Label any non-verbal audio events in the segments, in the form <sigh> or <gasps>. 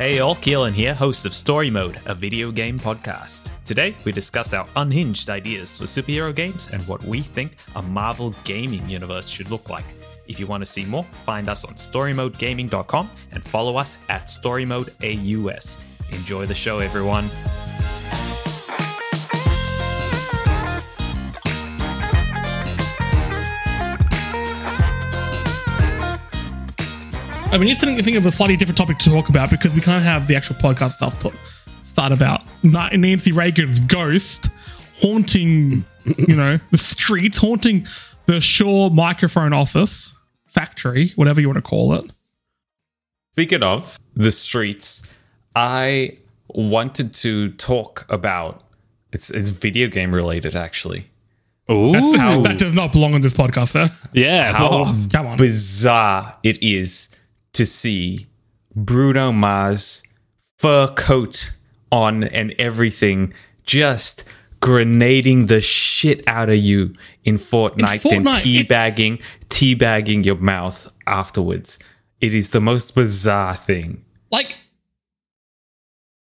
Hey all, Keelan here, host of Story Mode, a video game podcast. Today, we discuss our unhinged ideas for superhero games and what we think a Marvel gaming universe should look like. If you want to see more, find us on storymodegaming.com and follow us at storymodeaus. Enjoy the show, everyone. I mean, it's something to think of a slightly different topic to talk about because we can't have the actual podcast stuff to start about Nancy Reagan's ghost haunting, you know, the streets, haunting the Shaw microphone office factory, whatever you want to call it. Speaking of the streets, I wanted to talk about it's it's video game related actually. Ooh, That, that does not belong on this podcast, sir. yeah. How well, Come on. bizarre it is to see Bruno Mars fur coat on and everything just grenading the shit out of you in Fortnite, and Fortnite, it- teabagging, teabagging your mouth afterwards. It is the most bizarre thing. like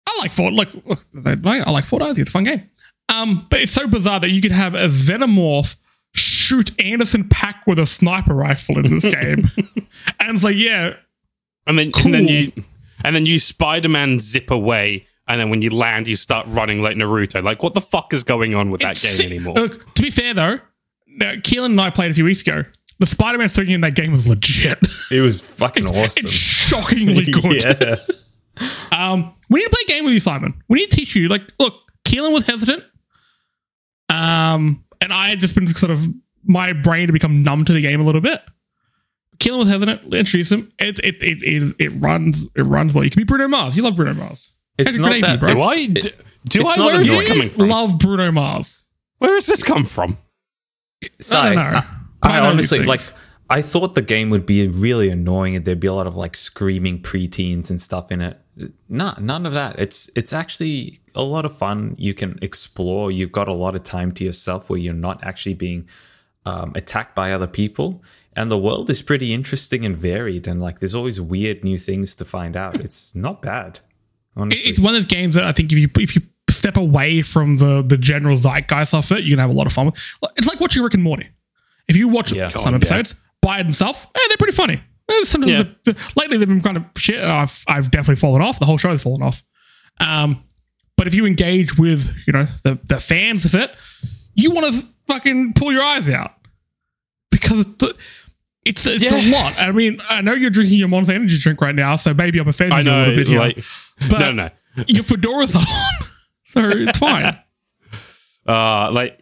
I like Fort like I like Fortnite. It's a fun game. Um, but it's so bizarre that you could have a xenomorph shoot Anderson .Paak with a sniper rifle in this <laughs> game, and it's like, yeah, and then and then you and then you Spider-Man zip away, and then when you land, you start running like Naruto. Like, what the fuck is going on with that it's game sick. anymore? Look, to be fair though, uh, Keelan and I played a few weeks ago. The Spider-Man swinging in that game was legit. <laughs> It was fucking it's awesome. shockingly <laughs> good. yeah. <laughs> Um, we need to play a game with you, Simon. We need to teach you. Like, look, Keelan was hesitant. Um, and I had just been sort of my brain to become numb to the game a little bit. Keelan was hesitant. Introduce him. It it it it, it runs it runs well. You can be Bruno Mars. You love Bruno Mars. It's Catch not grenade, that- bro. do it's- I? Do, do I? not Where a this coming from? Love Bruno Mars. Where has this come from? So I don't know. I, I I honestly these like. I thought the game would be really annoying and there'd be a lot of like screaming preteens and stuff in it. No, none of that. It's it's actually a lot of fun. You can explore. You've got a lot of time to yourself where you're not actually being um, attacked by other people. And the world is pretty interesting and varied. And like, there's always weird new things to find out. <laughs> It's not bad, honestly. It's one of those games that I think if you if you step away from the the general zeitgeist of it, you can have a lot of fun. with. It's like watching Rick and Morty. If you watch Yeah. some God, episodes by themselves, eh, they're pretty funny. Eh, Sometimes Yeah. the- the- lately they've been kind of shit. I've I've definitely fallen off. The whole show's fallen off. Um, but if you engage with you know the the fans of it, you want to fucking pull your eyes out because the, it's it's a lot. I mean, I know you're drinking your Monster Energy drink right now, so maybe I'm offending I you a little bit here. Like, But- no, no. your fedora's on, <laughs> so it's fine. <laughs> Uh, like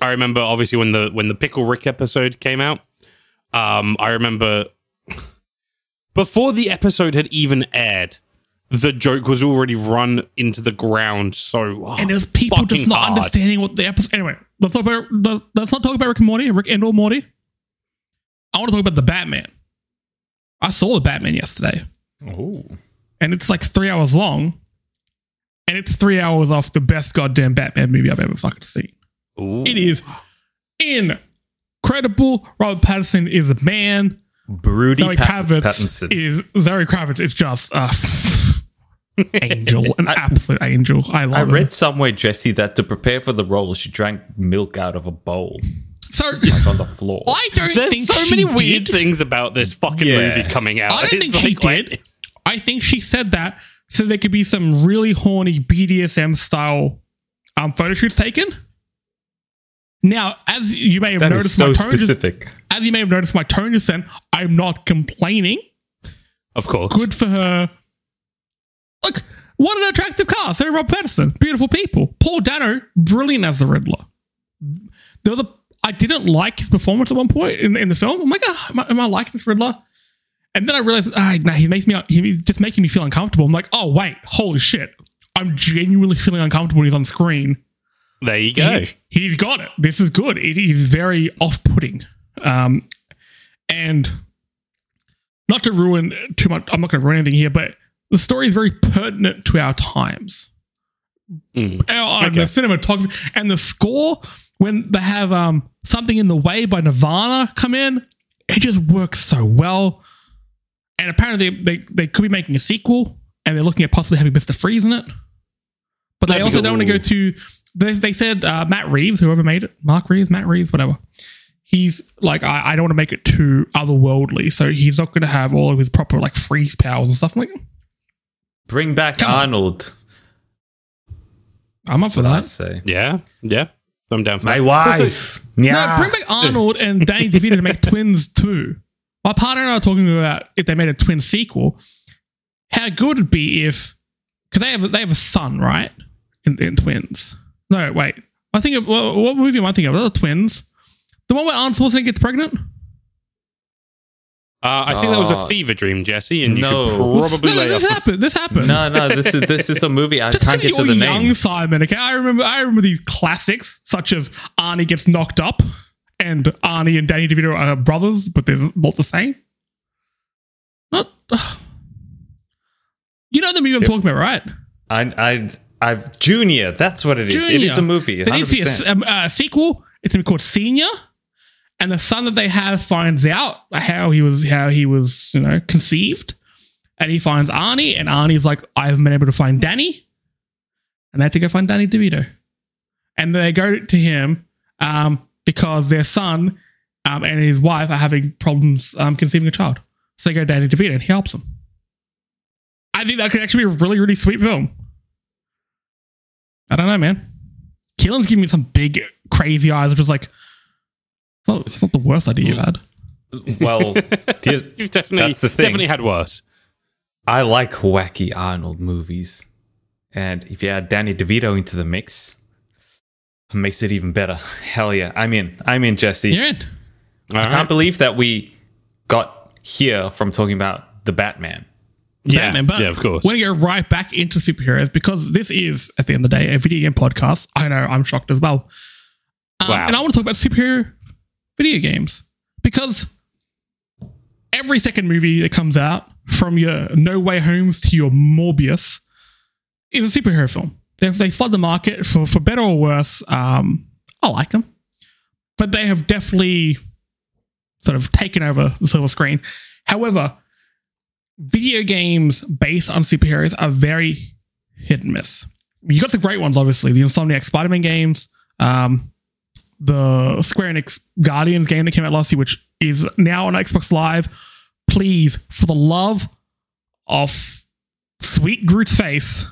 I remember obviously when the when the pickle Rick episode came out. Um, I remember <laughs> before the episode had even aired, the joke was already run into the ground. So and there's people just not hard. understanding what the episode. Anyway, let's talk about let's not talk about Rick and Morty, Rick and or Morty. I want to talk about the Batman. I saw the Batman yesterday, Ooh. and it's like three hours long, and it's three hours off the best goddamn Batman movie I've ever fucking seen. Ooh. It is incredible. Robert Pattinson is a man. Broody Zoe Pat- Kravitz Pattinson. is Zoe Kravitz is just uh, <laughs> angel, an absolute angel. I love I read somewhere, Jesse, that to prepare for the role, she drank milk out of a bowl, so. like on the floor. I don't There's think so she many weird did. things about this fucking Yeah. movie coming out. I don't It's think she like, did. I think she said that so there could be some really horny BDSM style um, photo shoots taken. Now, as you may have That is noticed, so my tone just, specific. as you may have noticed, my tone just then. I'm not complaining. Of course. Good for her. Look, what an attractive cast. Sarah Rob Pattinson, beautiful people. Paul Dano, brilliant as the Riddler. There was a. I didn't like his performance at one point in, in the film. I'm like, ah, am, I, am I liking this Riddler? And then I realized, ah, no, he makes me. He's just making me feel uncomfortable. I'm like, oh wait, holy shit! I'm genuinely feeling uncomfortable when he's on screen. There you go. He, he's got it. This is good. It is very off-putting. Um, and not to ruin too much, I'm not going to ruin anything here, but the story is very pertinent to our times. Mm. Uh, and The cinematography and the score when they have um, something in the way by Nirvana come in, it just works so well. And apparently they, they, they could be making a sequel. and they're looking at possibly having Mister Freeze in it. But they That'd be also don't want to go to. They, they said uh, Matt Reeves, whoever made it, Mark Reeves, Matt Reeves, whatever. He's like, I, I don't want to make it too otherworldly, so he's not going to have all of his proper like freeze powers and stuff. I'm like, Bring back Come on. Arnold. I'm up for I that. Say. Yeah, yeah. I'm down for My that. wife. No, yeah. bring back Arnold and Danny DeVito to make twins too. My partner and I are talking about if they made a twin sequel, how good it'd be if because they have they have a son, right? In, in twins. No, wait. I think of what, what movie am I thinking of? Are the twins? The one where Arnold Schwarzenegger gets pregnant. Uh, I think that was a Oh. fever dream, Jesse, and you No. should No, probably lay this off. happened. This happened. No, no, this is this is a movie. I Just can't because get to you're the young, name. Simon. Okay, I remember. I remember these classics, such as Arnie gets knocked up, and Arnie and Danny DeVito are brothers, but they're not the same. Not. <sighs> You know the movie I'm talking about, right? I, I, I've Junior. That's what it is. It Junior. is a movie. There needs to be a 100%. um, a sequel. It's gonna be called Senior, and the son that they have finds out how he was how he was you know conceived, and he finds Arnie, and Arnie's like, I haven't been able to find Danny, and they have to go find Danny DeVito, and they go to him um, because their son um, and his wife are having problems um, conceiving a child, so they go to Danny DeVito, and he helps them. I think that could actually be a really really sweet film. I don't know, man. Keelan's giving me some big, crazy eyes, which is like, it's not, it's not the worst idea you've had. <laughs> well, <laughs> You've definitely That's the thing. definitely had worse. I like wacky Arnold movies, and if you add Danny DeVito into the mix, it makes it even better. <laughs> Hell yeah! I'm in. I'm in, Jesse. You're in. All I right. can't believe that we got here from talking about the Batman. Yeah, Batman, but yeah, of course. We're going to go right back into superheroes because this is, at the end of the day, a video game podcast. I know I'm shocked as well. Um, Wow. And I want to talk about superhero video games because every second movie that comes out, from your No Way Homes to your Morbius, is a superhero film. They, they flood the market for, for better or worse. Um, I like them, but they have definitely sort of taken over the silver screen. However, video games based on superheroes are very hit and miss. You got some great ones, obviously. The Insomniac Spider-Man games, um, the Square Enix Guardians game that came out last year, which is now on Xbox Live. Please, for the love of sweet Groot's face,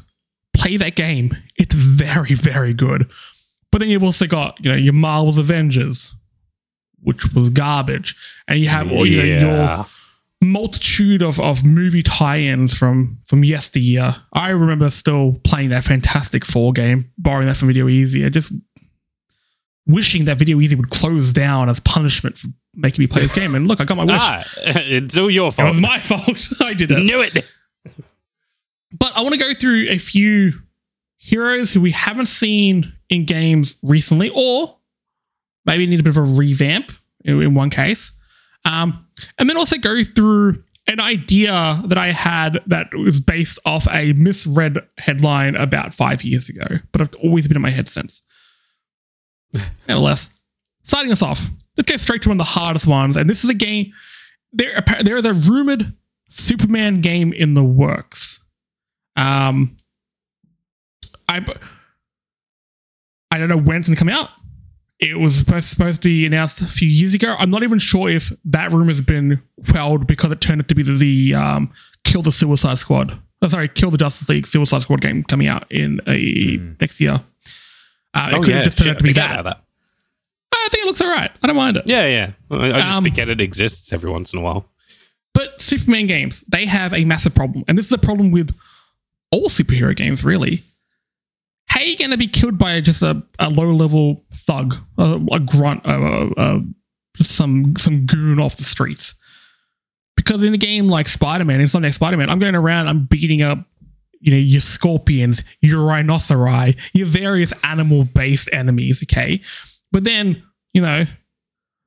play that game. It's very, very good. But then you've also got, you know, your Marvel's Avengers, which was garbage, and you have all you know, your multitude of, of movie tie-ins from from yesteryear. I remember still playing that Fantastic Four game, borrowing that from Video Ezy, I just wishing that Video Ezy would close down as punishment for making me play this game. And look, I got my wish. Ah, <laughs> it's all your fault. it was my fault. <laughs> I did it. Knew it. But I want to go through a few heroes who we haven't seen in games recently, or maybe need a bit of a revamp in, in one case. Um, and then also go through an idea that I had that was based off a misread headline about five years ago, but I've always been in my head since. Nevertheless, starting us off, let's go straight to one of the hardest ones. And this is a game. There, there is a rumored Superman game in the works. Um, I I don't know when it's gonna come out. It was supposed, supposed to be announced a few years ago. I'm not even sure if that rumor has been quelled because it turned out to be the, the um, Kill the Suicide Squad. Oh, sorry, Kill the Justice League Suicide Squad game coming out in a next year. Uh, it Oh could yeah, have just turned shit, out to be that. that. I think it looks alright. I don't mind it. Yeah, yeah. I, just Um, forget it exists every once in a while. But Superman games, they have a massive problem. And this is a problem with all superhero games, really. How are you going to be killed by just a, a low level thug, a, a grunt, uh, just some, some goon off the streets? Because in a game like Spider Man, Insomniac Spider Man, I'm going around, I'm beating up, you know, your scorpions, your rhinoceri, your various animal based enemies, okay? But then, you know,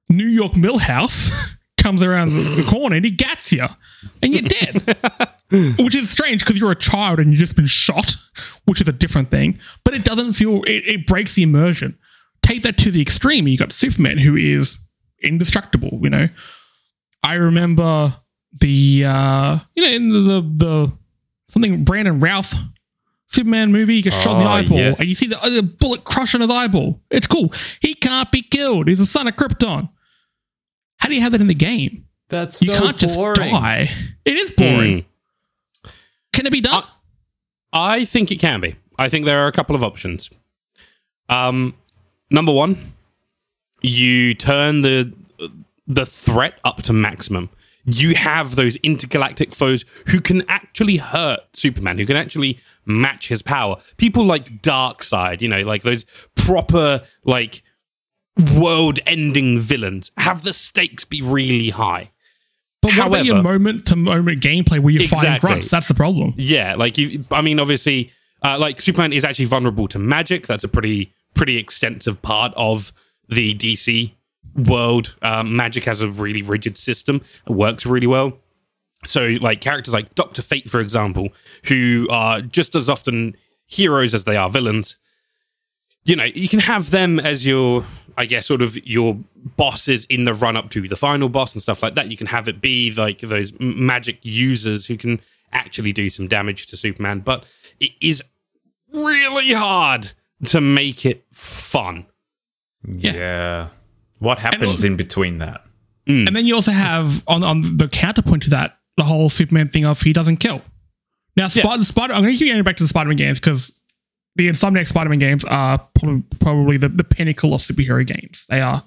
New York Millhouse <laughs> comes around the corner and he gets you and you're dead. <laughs> which is strange because you're a child and you've just been shot, which is a different thing. But it doesn't feel, it, it breaks the immersion. Take that to the extreme. You got Superman who is indestructible, you know. I remember the, uh, you know, in the, the, the something Brandon Routh Superman movie. He gets shot in the Oh, eyeball, yes. and you see the, uh, the bullet crushing his eyeball. It's cool. He can't be killed. He's the son of Krypton. How do you have that in the game? That's You so can't just die. It is boring. Hmm. Can it be done? I think it can be. I think there are a couple of options. Um, number one, you turn the the threat up to maximum. You have those intergalactic foes who can actually hurt Superman, who can actually match his power. People like Darkseid, you know, like those proper like world-ending villains. Have the stakes be really high. but what about your moment to moment gameplay where you're fighting grunts? That's the problem. Yeah, like you. I mean, obviously, uh, like Superman is actually vulnerable to magic. That's a pretty pretty extensive part of the DC world. Um, magic has a really rigid system. It works really well. So, like characters like Doctor Fate, for example, who are just as often heroes as they are villains. You know, you can have them as your, I guess, sort of your bosses in the run up to the final boss and stuff like that. You can have it be like those magic users who can actually do some damage to Superman, but it is really hard to make it fun. Yeah. What happens in between that? Hmm. And then you also have on on the counterpoint to that the whole Superman thing of he doesn't kill. Now, Spider, Spider I'm going to keep getting back to the Spider-Man games because the Insomniac Spider-Man games are probably, probably the, the pinnacle of superhero games. They are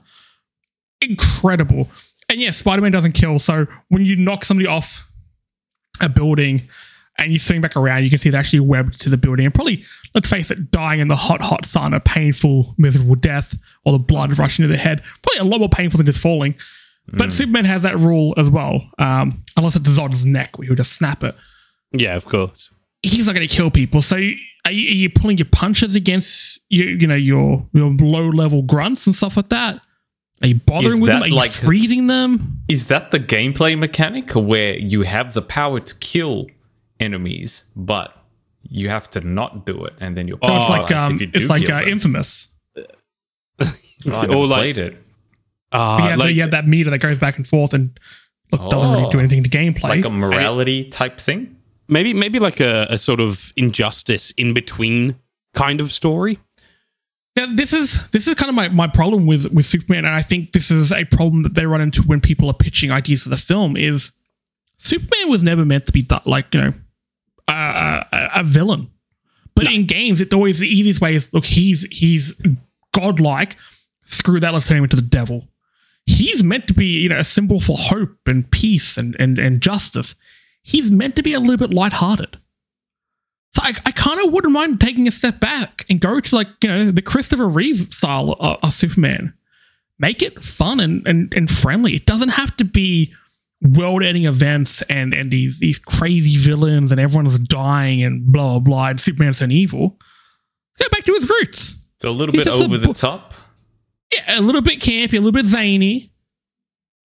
incredible. And yes, Spider-Man doesn't kill. So when you knock somebody off a building and you swing back around, you can see they're actually webbed to the building. And probably, let's face it, dying in the hot, hot sun, a painful, miserable death, or the blood rushing to the head, probably a lot more painful than just falling. But Superman has that rule as well, um, unless it's Zod's neck, where he'll just snap it. Yeah, of course. He's not going to kill people. So, are you, are you pulling your punches against you, you know your your low level grunts and stuff like that? Are you bothering Is with them? Are you like- freezing them? Is that the gameplay mechanic where you have the power to kill enemies, but you have to not do it, and then you're No, it's like um, you it's like uh, infamous. <laughs> Oh, I never or like- played it. Uh, you, have, like, you have that meter that goes back and forth and look, doesn't really do Oh. anything to gameplay. like a morality type thing. maybe maybe like a, a sort of injustice in between kind of story. Now, this is this is kind of my, my problem with with Superman, and I think this is a problem that they run into when people are pitching ideas for the film. Is Superman was never meant to be th- like you know a, a, a villain, but in games, it's always the easiest way is look he's he's godlike. Screw that, let's turn him into the devil. He's meant to be you know a symbol for hope and peace and and and justice. He's meant to be a little bit lighthearted. So I, I kind of wouldn't mind taking a step back and go to like you know the Christopher Reeve style of, of Superman. Make it fun and, and and friendly. It doesn't have to be world-ending events and and these these crazy villains and everyone's dying and blah blah blah and Superman's an evil. Go back to his roots. It's a little bit just a over the top. Yeah, a little bit campy, a little bit zany,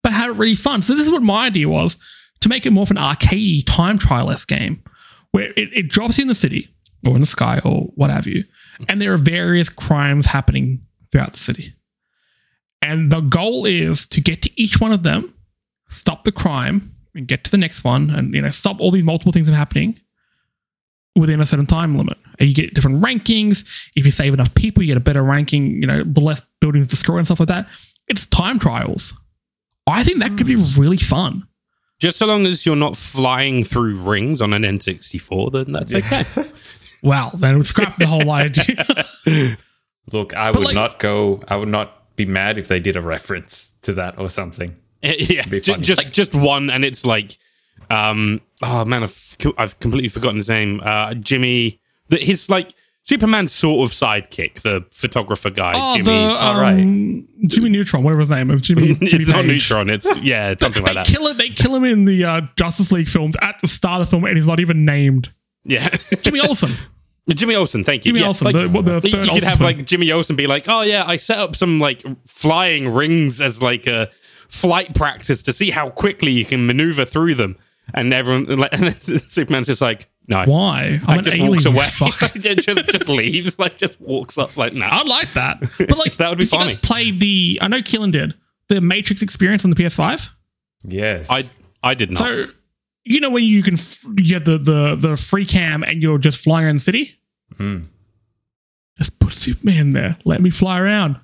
but have it really fun. So this is what my idea was to make it more of an arcade time trial esque game, where it, it drops you in the city or in the sky or what have you, and there are various crimes happening throughout the city. And the goal is to get to each one of them, stop the crime, and get to the next one, and you know stop all these multiple things from happening within a certain time limit. And you get different rankings. If you save enough people, you get a better ranking. You know, the less buildings destroyed and stuff like that. It's time trials. I think that could be hmm. really fun. Just so long as you're not flying through rings on an N64, then that's okay. <laughs> Wow, then it would scrap the whole idea. <laughs> Look, I But, would like- not go. I would not be mad if they did a reference to that or something. <laughs> yeah, Be ju- just just one, and it's like, um, oh man, I've, I've completely forgotten his name. Uh, Jimmy, the, his like Superman's sort of sidekick, the photographer guy, oh, Jimmy. the um, right. Jimmy Neutron, whatever his name is, Jimmy. <laughs> Jimmy it's not Neutron. It's <laughs> yeah, something They like that. kill it. They kill him in the uh, Justice League films at the start of the film, and he's not even named. Yeah, Jimmy Olsen. Jimmy Olsen. Thank you. Jimmy yeah, Olsen, like- the, what, the you third you could Olsen have like Jimmy Olsen be like, "Oh yeah, I set up some like flying rings as like a flight practice to see how quickly you can maneuver through them." And everyone, <laughs> and then Superman's just like, "No, Why? I'm like an just alien. walks away, fuck. <laughs> just just leaves, like just walks up, like, no." I'd like that. <laughs> But like, That would be did you guys funny. play the? I know Keelan did the Matrix experience on the PS5. Yes. I I did not. So you know when you can f- you get the the the free cam and you're just flying around the city. Hmm. Just put Superman there. Let me fly around.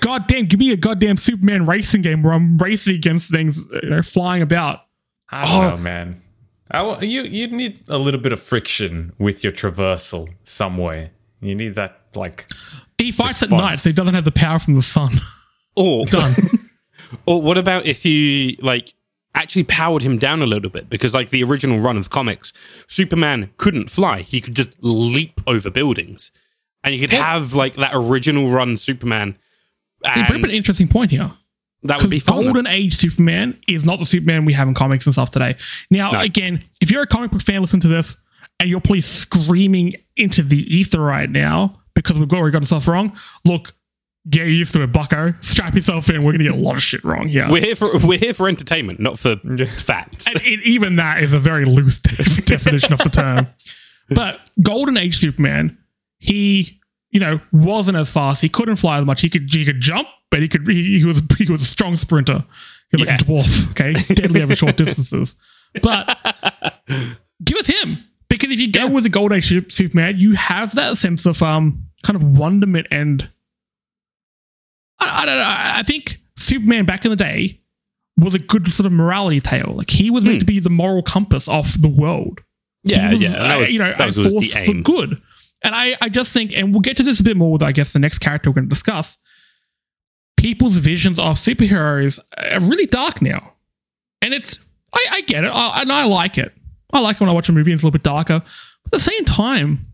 God damn, give me a goddamn Superman racing game where I'm racing against things, you know, flying about. I don't Oh. know, man. I wa- you you need a little bit of friction with your traversal somewhere. You need that like He fights at night, so he doesn't have the power from the sun. Or <laughs> Done. <laughs> Or what about if you like actually powered him down a little bit? Because like the original run of comics, Superman couldn't fly; he could just leap over buildings, and you could have like that original run Superman. They bring up an interesting point here. that would be Because fun. Golden Age Superman is not the Superman we have in comics and stuff today. Now, No. again, if you're a comic book fan, listen to this, and you're probably screaming into the ether right now because we've already we got stuff wrong. Look, get used to it, Bucko. Strap yourself in. We're gonna get a lot of shit wrong here. We're here for we're here for entertainment, not for facts. and it, even that is a very loose <laughs> definition of the term. But Golden Age Superman, he, you know, wasn't as fast. He couldn't fly as much. He could he could jump, but he could he, he was he was a strong sprinter. He was like a dwarf, okay, <laughs> deadly over short distances. But <laughs> give us him because if you go with the Golden Age Superman, you have that sense of um kind of wonderment and I, I don't know. I think Superman back in the day was a good sort of morality tale. Like he was meant to be the moral compass of the world. yeah, was, yeah, that uh, you know, that was, a was force for good. And I, I just think, and we'll get to this a bit more with, I guess, the next character we're going to discuss. People's visions of superheroes are really dark now, and it's I, I get it, I, and I like it. I like it when I watch a movie and it's a little bit darker. But at the same time,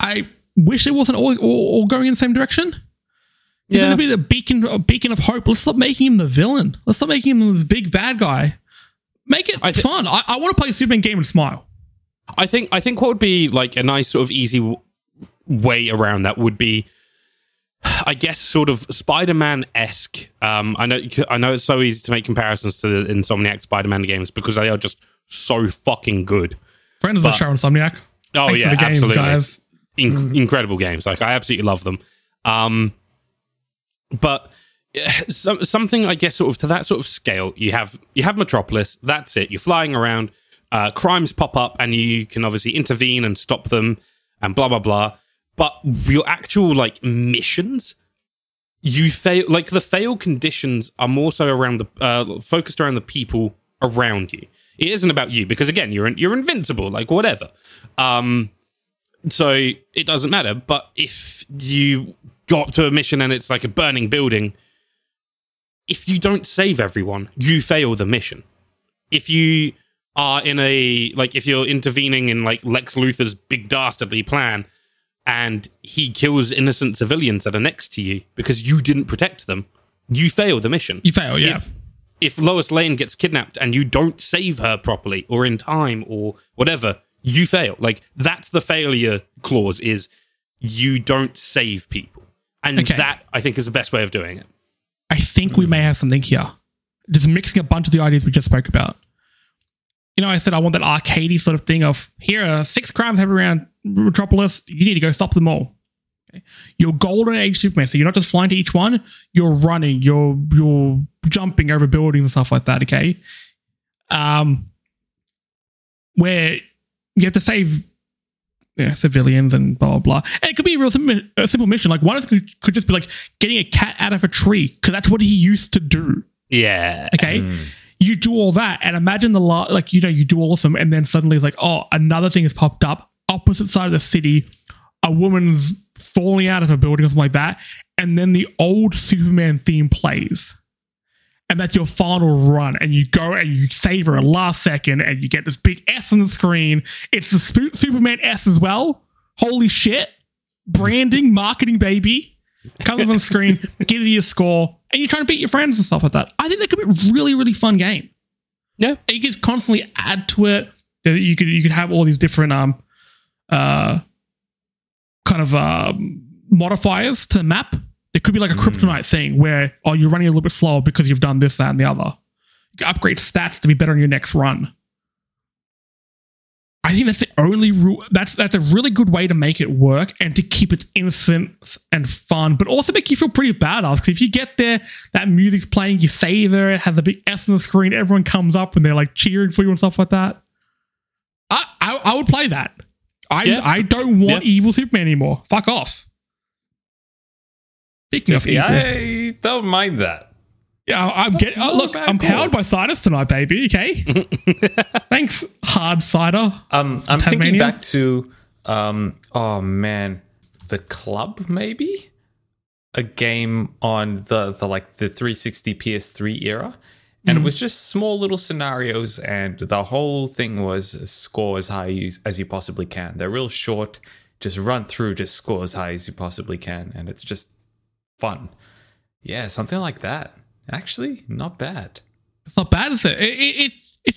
I wish it wasn't all, all, all going in the same direction. If Yeah. going to be the beacon, a beacon of hope. Let's stop making him the villain. Let's stop making him this big bad guy. Make it I thi- fun. I, I want to play Superman game and smile. I think I think what would be like a nice sort of easy w- way around that would be, I guess, sort of Spider-Man esque. Um, I know I know it's so easy to make comparisons to the Insomniac Spider-Man games because they are just so fucking good. Friends of the show, Insomniac. Oh Thanks yeah, for the games, absolutely. guys. In- incredible games. Like I absolutely love them. Um, but eh, some, something I guess sort of to that sort of scale, you have you have Metropolis. That's it. You're flying around. Uh, crimes pop up, and you can obviously intervene and stop them, and blah blah blah. But your actual like missions, you fail. Like the fail conditions are more so around the uh, focused around the people around you. It isn't about you because again, you're you're invincible. Like whatever. Um, so it doesn't matter. But if you got to a mission and it's like a burning building, if you don't save everyone, you fail the mission. If you are in a like if you're intervening in like Lex Luthor's big dastardly plan and he kills innocent civilians that are next to you because you didn't protect them, you fail the mission You fail, yeah. if if Lois Lane gets kidnapped and you don't save her properly or in time or whatever, you fail. Like that's the failure clause is you don't save people. And Okay. that I think is the best way of doing it. I think we may have something here. Just mixing a bunch of the ideas we just spoke about. You know, I said I want that arcadey sort of thing of here are six crimes happening around Metropolis. You need to go stop them all. Okay. You're golden age Superman, so you're not just flying to each one. You're running. You're you're jumping over buildings and stuff like that. Okay. Um, where you have to save you know, civilians and blah blah blah. And it could be a real sim- a simple mission. Like one of them could, could just be like getting a cat out of a tree because that's what he used to do. Yeah. Okay, you do all that, and imagine the la- like you know you do all of them, and then suddenly it's like oh another thing has popped up opposite side of the city. A woman's falling out of a building or something like that, and then the old Superman theme plays. And that's your final run, and you go and you save her a last second, and you get this big S on the screen. It's the Sp- Superman S as well. Holy shit! Branding, marketing, baby comes on the screen, <laughs> gives you a score, and you're trying to beat your friends and stuff like that. I think that could be a really, really fun game. Yeah. And you could constantly add to it. That You could you could have all these different um uh kind of um modifiers to the map. There could be like a kryptonite thing where oh you're running a little bit slower because you've done this, that, and the other. You can upgrade stats to be better on your next run. I think that's the only rule. That's that's a really good way to make it work and to keep it innocent and fun, but also make you feel pretty badass. Because if you get there, that music's playing, you savor it, has a big S on the screen, everyone comes up and they're like cheering for you and stuff like that. I I, I would play that. I Yeah. I don't want Yeah. evil Superman anymore. Fuck off. Speaking of evil, I don't mind that. Yeah, I'm getting. Oh, look, I'm powered by Cider tonight, baby. Okay, <laughs> thanks, hard cider. Um, I'm thinking back to, um, oh man, the club maybe a game on the the like the 360 PS3 era, and it was just small little scenarios, and the whole thing was score as high as, as you possibly can. They're real short, just run through, just score as high as you possibly can, and it's just fun. Yeah, something like that. Actually, not bad. It's not bad, is it? It, it, it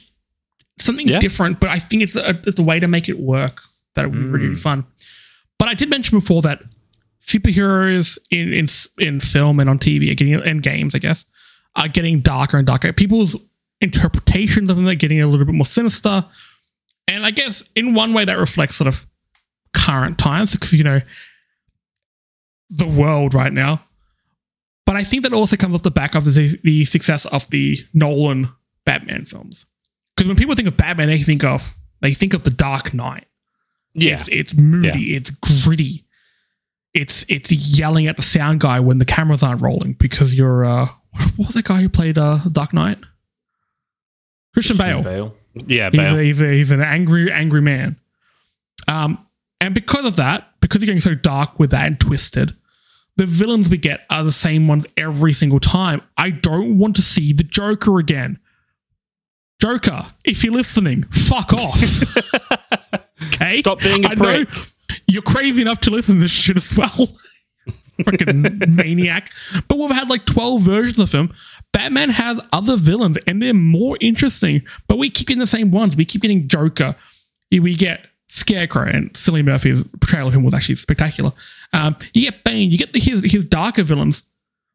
it's something Yeah. different, but I think it's a, it's a way to make it work that it would be really mm. fun. But I did mention before that superheroes in in in film and on TV are getting and games, I guess, are getting darker and darker. People's interpretations of them are getting a little bit more sinister, and I guess in one way that reflects sort of current times because you know the world right now. But I think that also comes off the back of the, the success of the Nolan Batman films. Because when people think of Batman, they think of they think of the Dark Knight. Yeah. It's it's moody, it's gritty. It's it's yelling at the sound guy when the cameras aren't rolling because you're uh <laughs> what was that guy who played uh Dark Knight? Christian Bale. Bale. Yeah, He's, a, he's, a, he's an angry, angry man. Um, and because of that, because you're getting so dark with that and twisted, the villains we get are the same ones every single time. I don't want to see the Joker again. Joker, if you're listening, fuck off. <laughs> okay? Stop being a I prick. you're crazy enough to listen to this shit as well. <laughs> Fucking maniac. But we've had like 12 versions of him. Batman has other villains and they're more interesting, but we keep getting the same ones. We keep getting Joker. We get Scarecrow and Cillian Murphy's portrayal of him was actually spectacular. Um, you get Bane, you get the, his, his darker villains.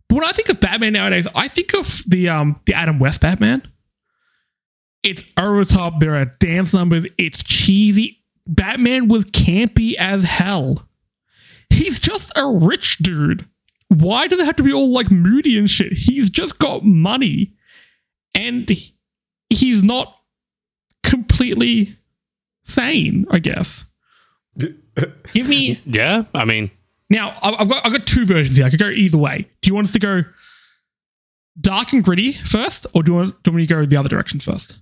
But when I think of Batman nowadays, I think of the um the Adam West Batman. It's over the top. There are dance numbers. It's cheesy. Batman was campy as hell. He's just a rich dude. Why do they have to be all like moody and shit? He's just got money. And he's not completely sane, I guess. Give <laughs> me Yeah, I mean, now. I- I've got I've got two versions here. I could go either way. Do you want us to go dark and gritty first, or do you want, do you want me to go the other direction first?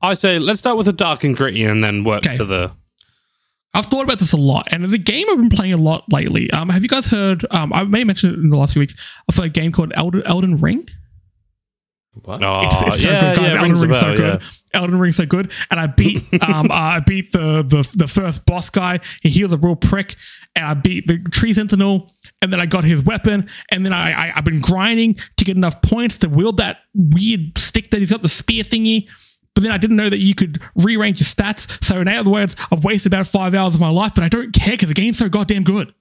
I say let's start with the dark and gritty and then work Okay. to the. I've thought about this a lot, and the game I've been playing a lot lately. Um, have you guys heard? Um, I may have mentioned it in the last few weeks of a game called Elden, Elden Ring. What? Oh, It's, it's so yeah, good, guys. yeah, Elden rings a Ring's so bell, good. Elden Ring's so good, and I beat <laughs> um uh, I beat the the the first boss guy. and He was a real prick, and I beat the tree sentinel, and then I got his weapon, and then I, I I've been grinding to get enough points to wield that weird stick that he's got the spear thingy. But then I didn't know that you could rearrange your stats. So in other words, I've wasted about five hours of my life, but I don't care because the game's so goddamn good.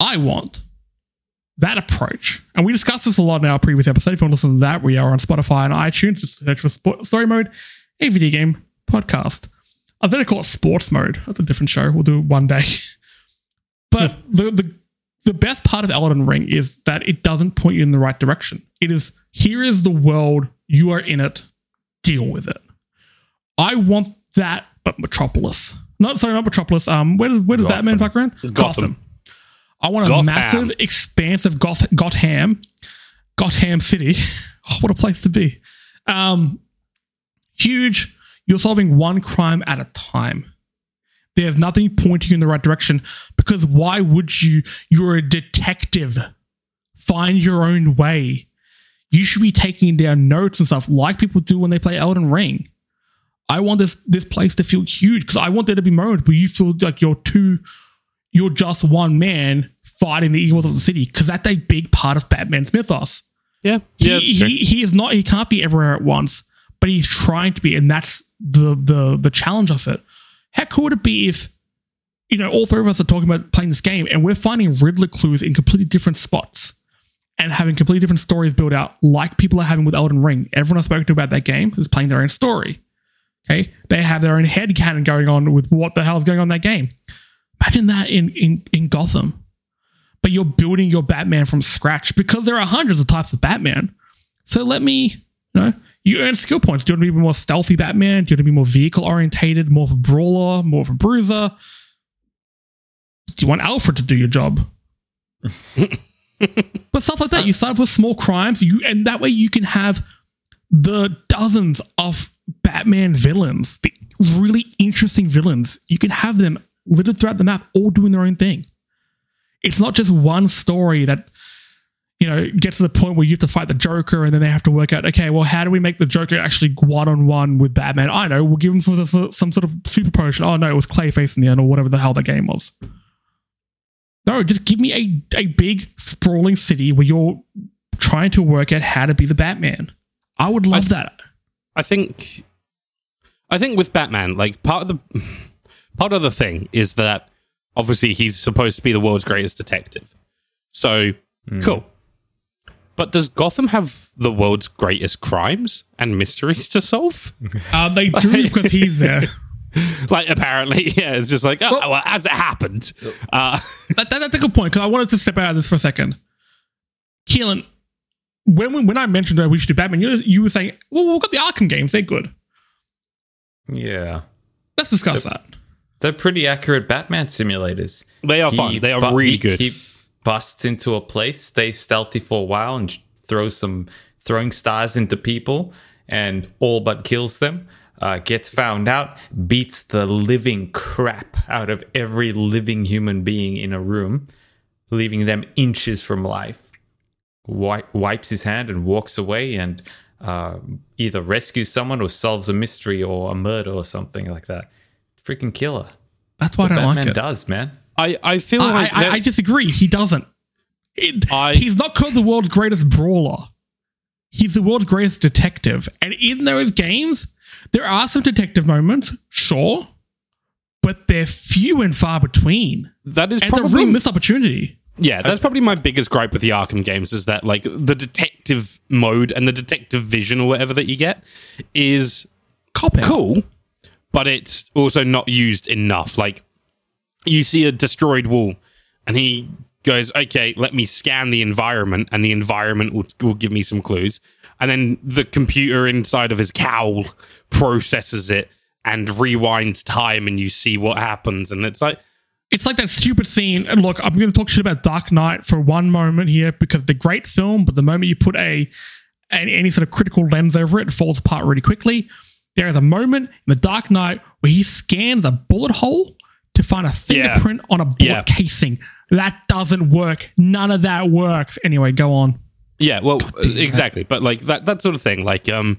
I want that approach. And we discussed this a lot in our previous episode. If you want to listen to that, we are on Spotify and iTunes. Just search for Story Mode, a video game podcast. I've to call it Sports Mode. That's a different show. We'll do it one day. <laughs> but the, the the best part of Elden Ring is that it doesn't point you in the right direction. It is here is the world. You are in it. Deal with it. I want that, but Metropolis. Not sorry, not Metropolis. Um, where does where does Gotham. Batman fuck around? Gotham. I want a Gotham. massive expanse of Goth- Gotham, Gotham City. <laughs> Oh, what a place to be. Um, huge. You're solving one crime at a time. There's nothing pointing you in the right direction because why would you? You're a detective. Find your own way. You should be taking down notes and stuff like people do when they play Elden Ring. I want this this place to feel huge because I want there to be moments where you feel like you're two you're just one man fighting the evils of the city because that's a big part of Batman's mythos. Yeah, He, yeah, he, he is not he can't be everywhere at once, but he's trying to be, and that's the the the challenge of it. How cool would it be if you know all three of us are talking about playing this game and we're finding Riddler clues in completely different spots and having completely different stories built out, like people are having with Elden Ring. Everyone I've spoken to about that game is playing their own story. Okay, they have their own head canon going on with what the hell's going on in that game. Imagine that in in in Gotham, but you're building your Batman from scratch because there are hundreds of types of Batman. So let me, you know, you earn skill points. Do you want to be more stealthy Batman? Do you want to be more vehicle orientated, more of a brawler, more of a bruiser? Do you want Alfred to do your job? <laughs> but stuff like that. You start with small crimes, you and that way you can have the dozens of Batman villains, the really interesting villains. You can have them littered throughout the map, all doing their own thing. It's not just one story that you know get to the point where you have to fight the Joker, and then they have to work out, okay, well, how do we make the Joker actually one on one with Batman? I know, we'll give him some, sort of- some sort of super potion. Oh no, it was Clayface in the end, or whatever the hell that game was. No, just give me a, a big sprawling city where you're trying to work out how to be the Batman. I would love that. I think I think with Batman, like part of the part of the thing is that obviously he's supposed to be the world's greatest detective. So hmm. cool. But does Gotham have the world's greatest crimes and mysteries to solve? Uh, they do because he's there. <laughs> like apparently, yeah, it's just like oh, Well- well, as it happened. Uh, <laughs> that, that- that's a good point because I wanted to step out of this for a second. Keelan, when when, when I mentioned that we should do Batman, you, you were saying, well, we've got the Arkham games, they're good. Yeah. Let's discuss that. They're pretty accurate Batman simulators. they are He fun. They are bu- really he- good. He busts into a place, stays stealthy for a while, and throws some throwing stars into people, and all but kills them. Uh, gets found out, beats the living crap out of every living human being in a room, leaving them inches from life. Wi- wipes his hand and walks away, and uh, either rescues someone or solves a mystery or a murder or something like that. Freaking killer. That's why I don't Batman like it. does, man. I, I feel I, like I, there- I disagree. He doesn't. It- I- he's not called the world's greatest brawler. He's the world's greatest detective. And in those games, there are some detective moments, sure, but they're few and far between. that is And it's a probably real missed opportunity. Yeah, that's uh, probably my biggest gripe with the Arkham games is that like the detective mode and the detective vision or whatever that you get is Cop out. cool, but it's also not used enough. Like you see a destroyed wall and he goes, "Okay, let me scan the environment and the environment will, will give me some clues." And then the computer inside of his cowl processes it and rewinds time and you see what happens and it's like It's like that stupid scene. And look, I'm going to talk shit about Dark Knight for one moment here because the great film, but the moment you put a any, any sort of critical lens over it, it falls apart really quickly. There is a moment in the Dark Knight where he scans a bullet hole to find a Yeah. fingerprint on a bullet Yeah. casing. That doesn't work. None of that works. Anyway, go on. Yeah, well, damn it. exactly. But like that that sort of thing, like um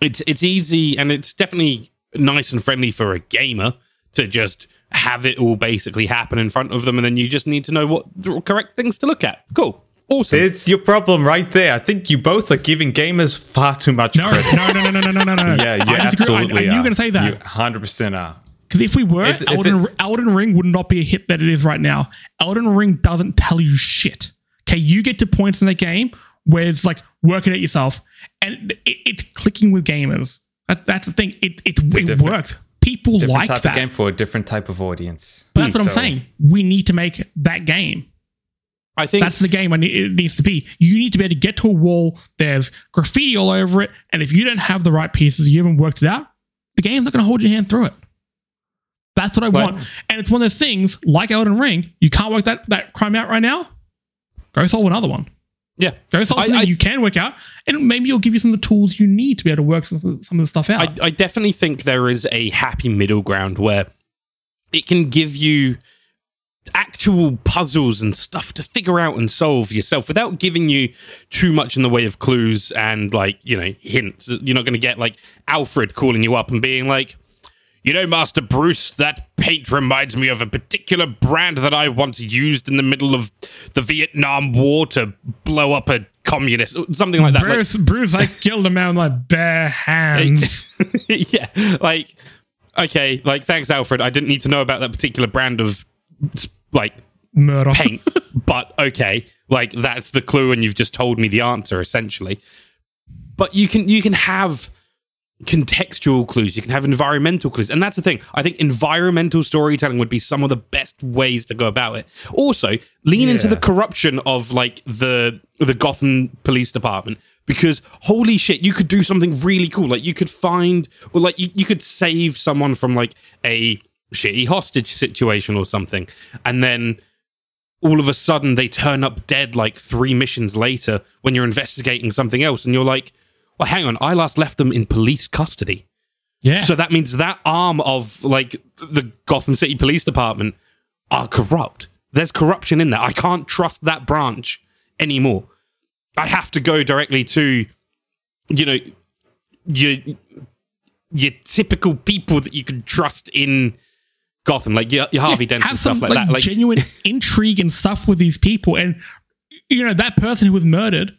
it's it's easy and it's definitely nice and friendly for a gamer to just have it all basically happen in front of them and then you just need to know what the correct things to look at. Cool. Awesome. It's your problem right there. I think you both are giving gamers far too much No, credit. no, no, no, no, no, no, no. <laughs> Yeah, you I disagree. I- absolutely I, knew you are. were going to say that. You 100% are. Because if we were, It's- Elden, it- Elden Ring would not be a hit that it is right now. Elden Ring doesn't tell you shit. Okay, you get to points in the game where it's like work it out yourself, and it, it's clicking with gamers. That, that's the thing. It it, it worked. People Different like type that. of game for a different type of audience. but that's what I'm saying. We need to make that game. I think That's the game it needs to be. You need to be able to get to a wall. There's graffiti all over it, and if you don't have the right pieces, you haven't worked it out. The game's not going to hold your hand through it. That's what I But- want, and it's one of those things like Elden Ring. You can't work that that crime out right now. Go solve another one. yeah. Go solve I- something I- you can work out, and maybe it'll give you some of the tools you need to be able to work some, some of the stuff out. I, I definitely think there is a happy middle ground where it can give you actual puzzles and stuff to figure out and solve yourself without giving you too much in the way of clues and like you know hints you're not going to get like alfred calling you up and being like you know master bruce that paint reminds me of a particular brand that i once used in the middle of the vietnam war to blow up a communist something like that Like- Bruce, Bruce, I <laughs> killed a man with my bare hands. <laughs> yeah, like okay, like thanks, Alfred. I didn't need to know about that particular brand of like Murder. paint, <laughs> but okay, like that's the clue, and you've just told me the answer essentially. But you can you can have contextual clues, you can have environmental clues. And that's the thing. I think environmental storytelling would be some of the best ways to go about it. Also, lean into the corruption of like the the Gotham Police Department because holy shit, you could do something really cool. Like you could find or like you, you could save someone from like a shitty hostage situation or something. And then all of a sudden they turn up dead like three missions later when you're investigating something else and you're like well hang on. I last left them in police custody. Yeah. so that means that arm of like the gotham city police department are corrupt. There's corruption in there. I can't trust that branch anymore. I have to go directly to you know your your typical people that you can trust in gotham like your, your harvey dent have and stuff some like, like, that like genuine <laughs> intrigue and stuff with these people. And you know, that person who was murdered,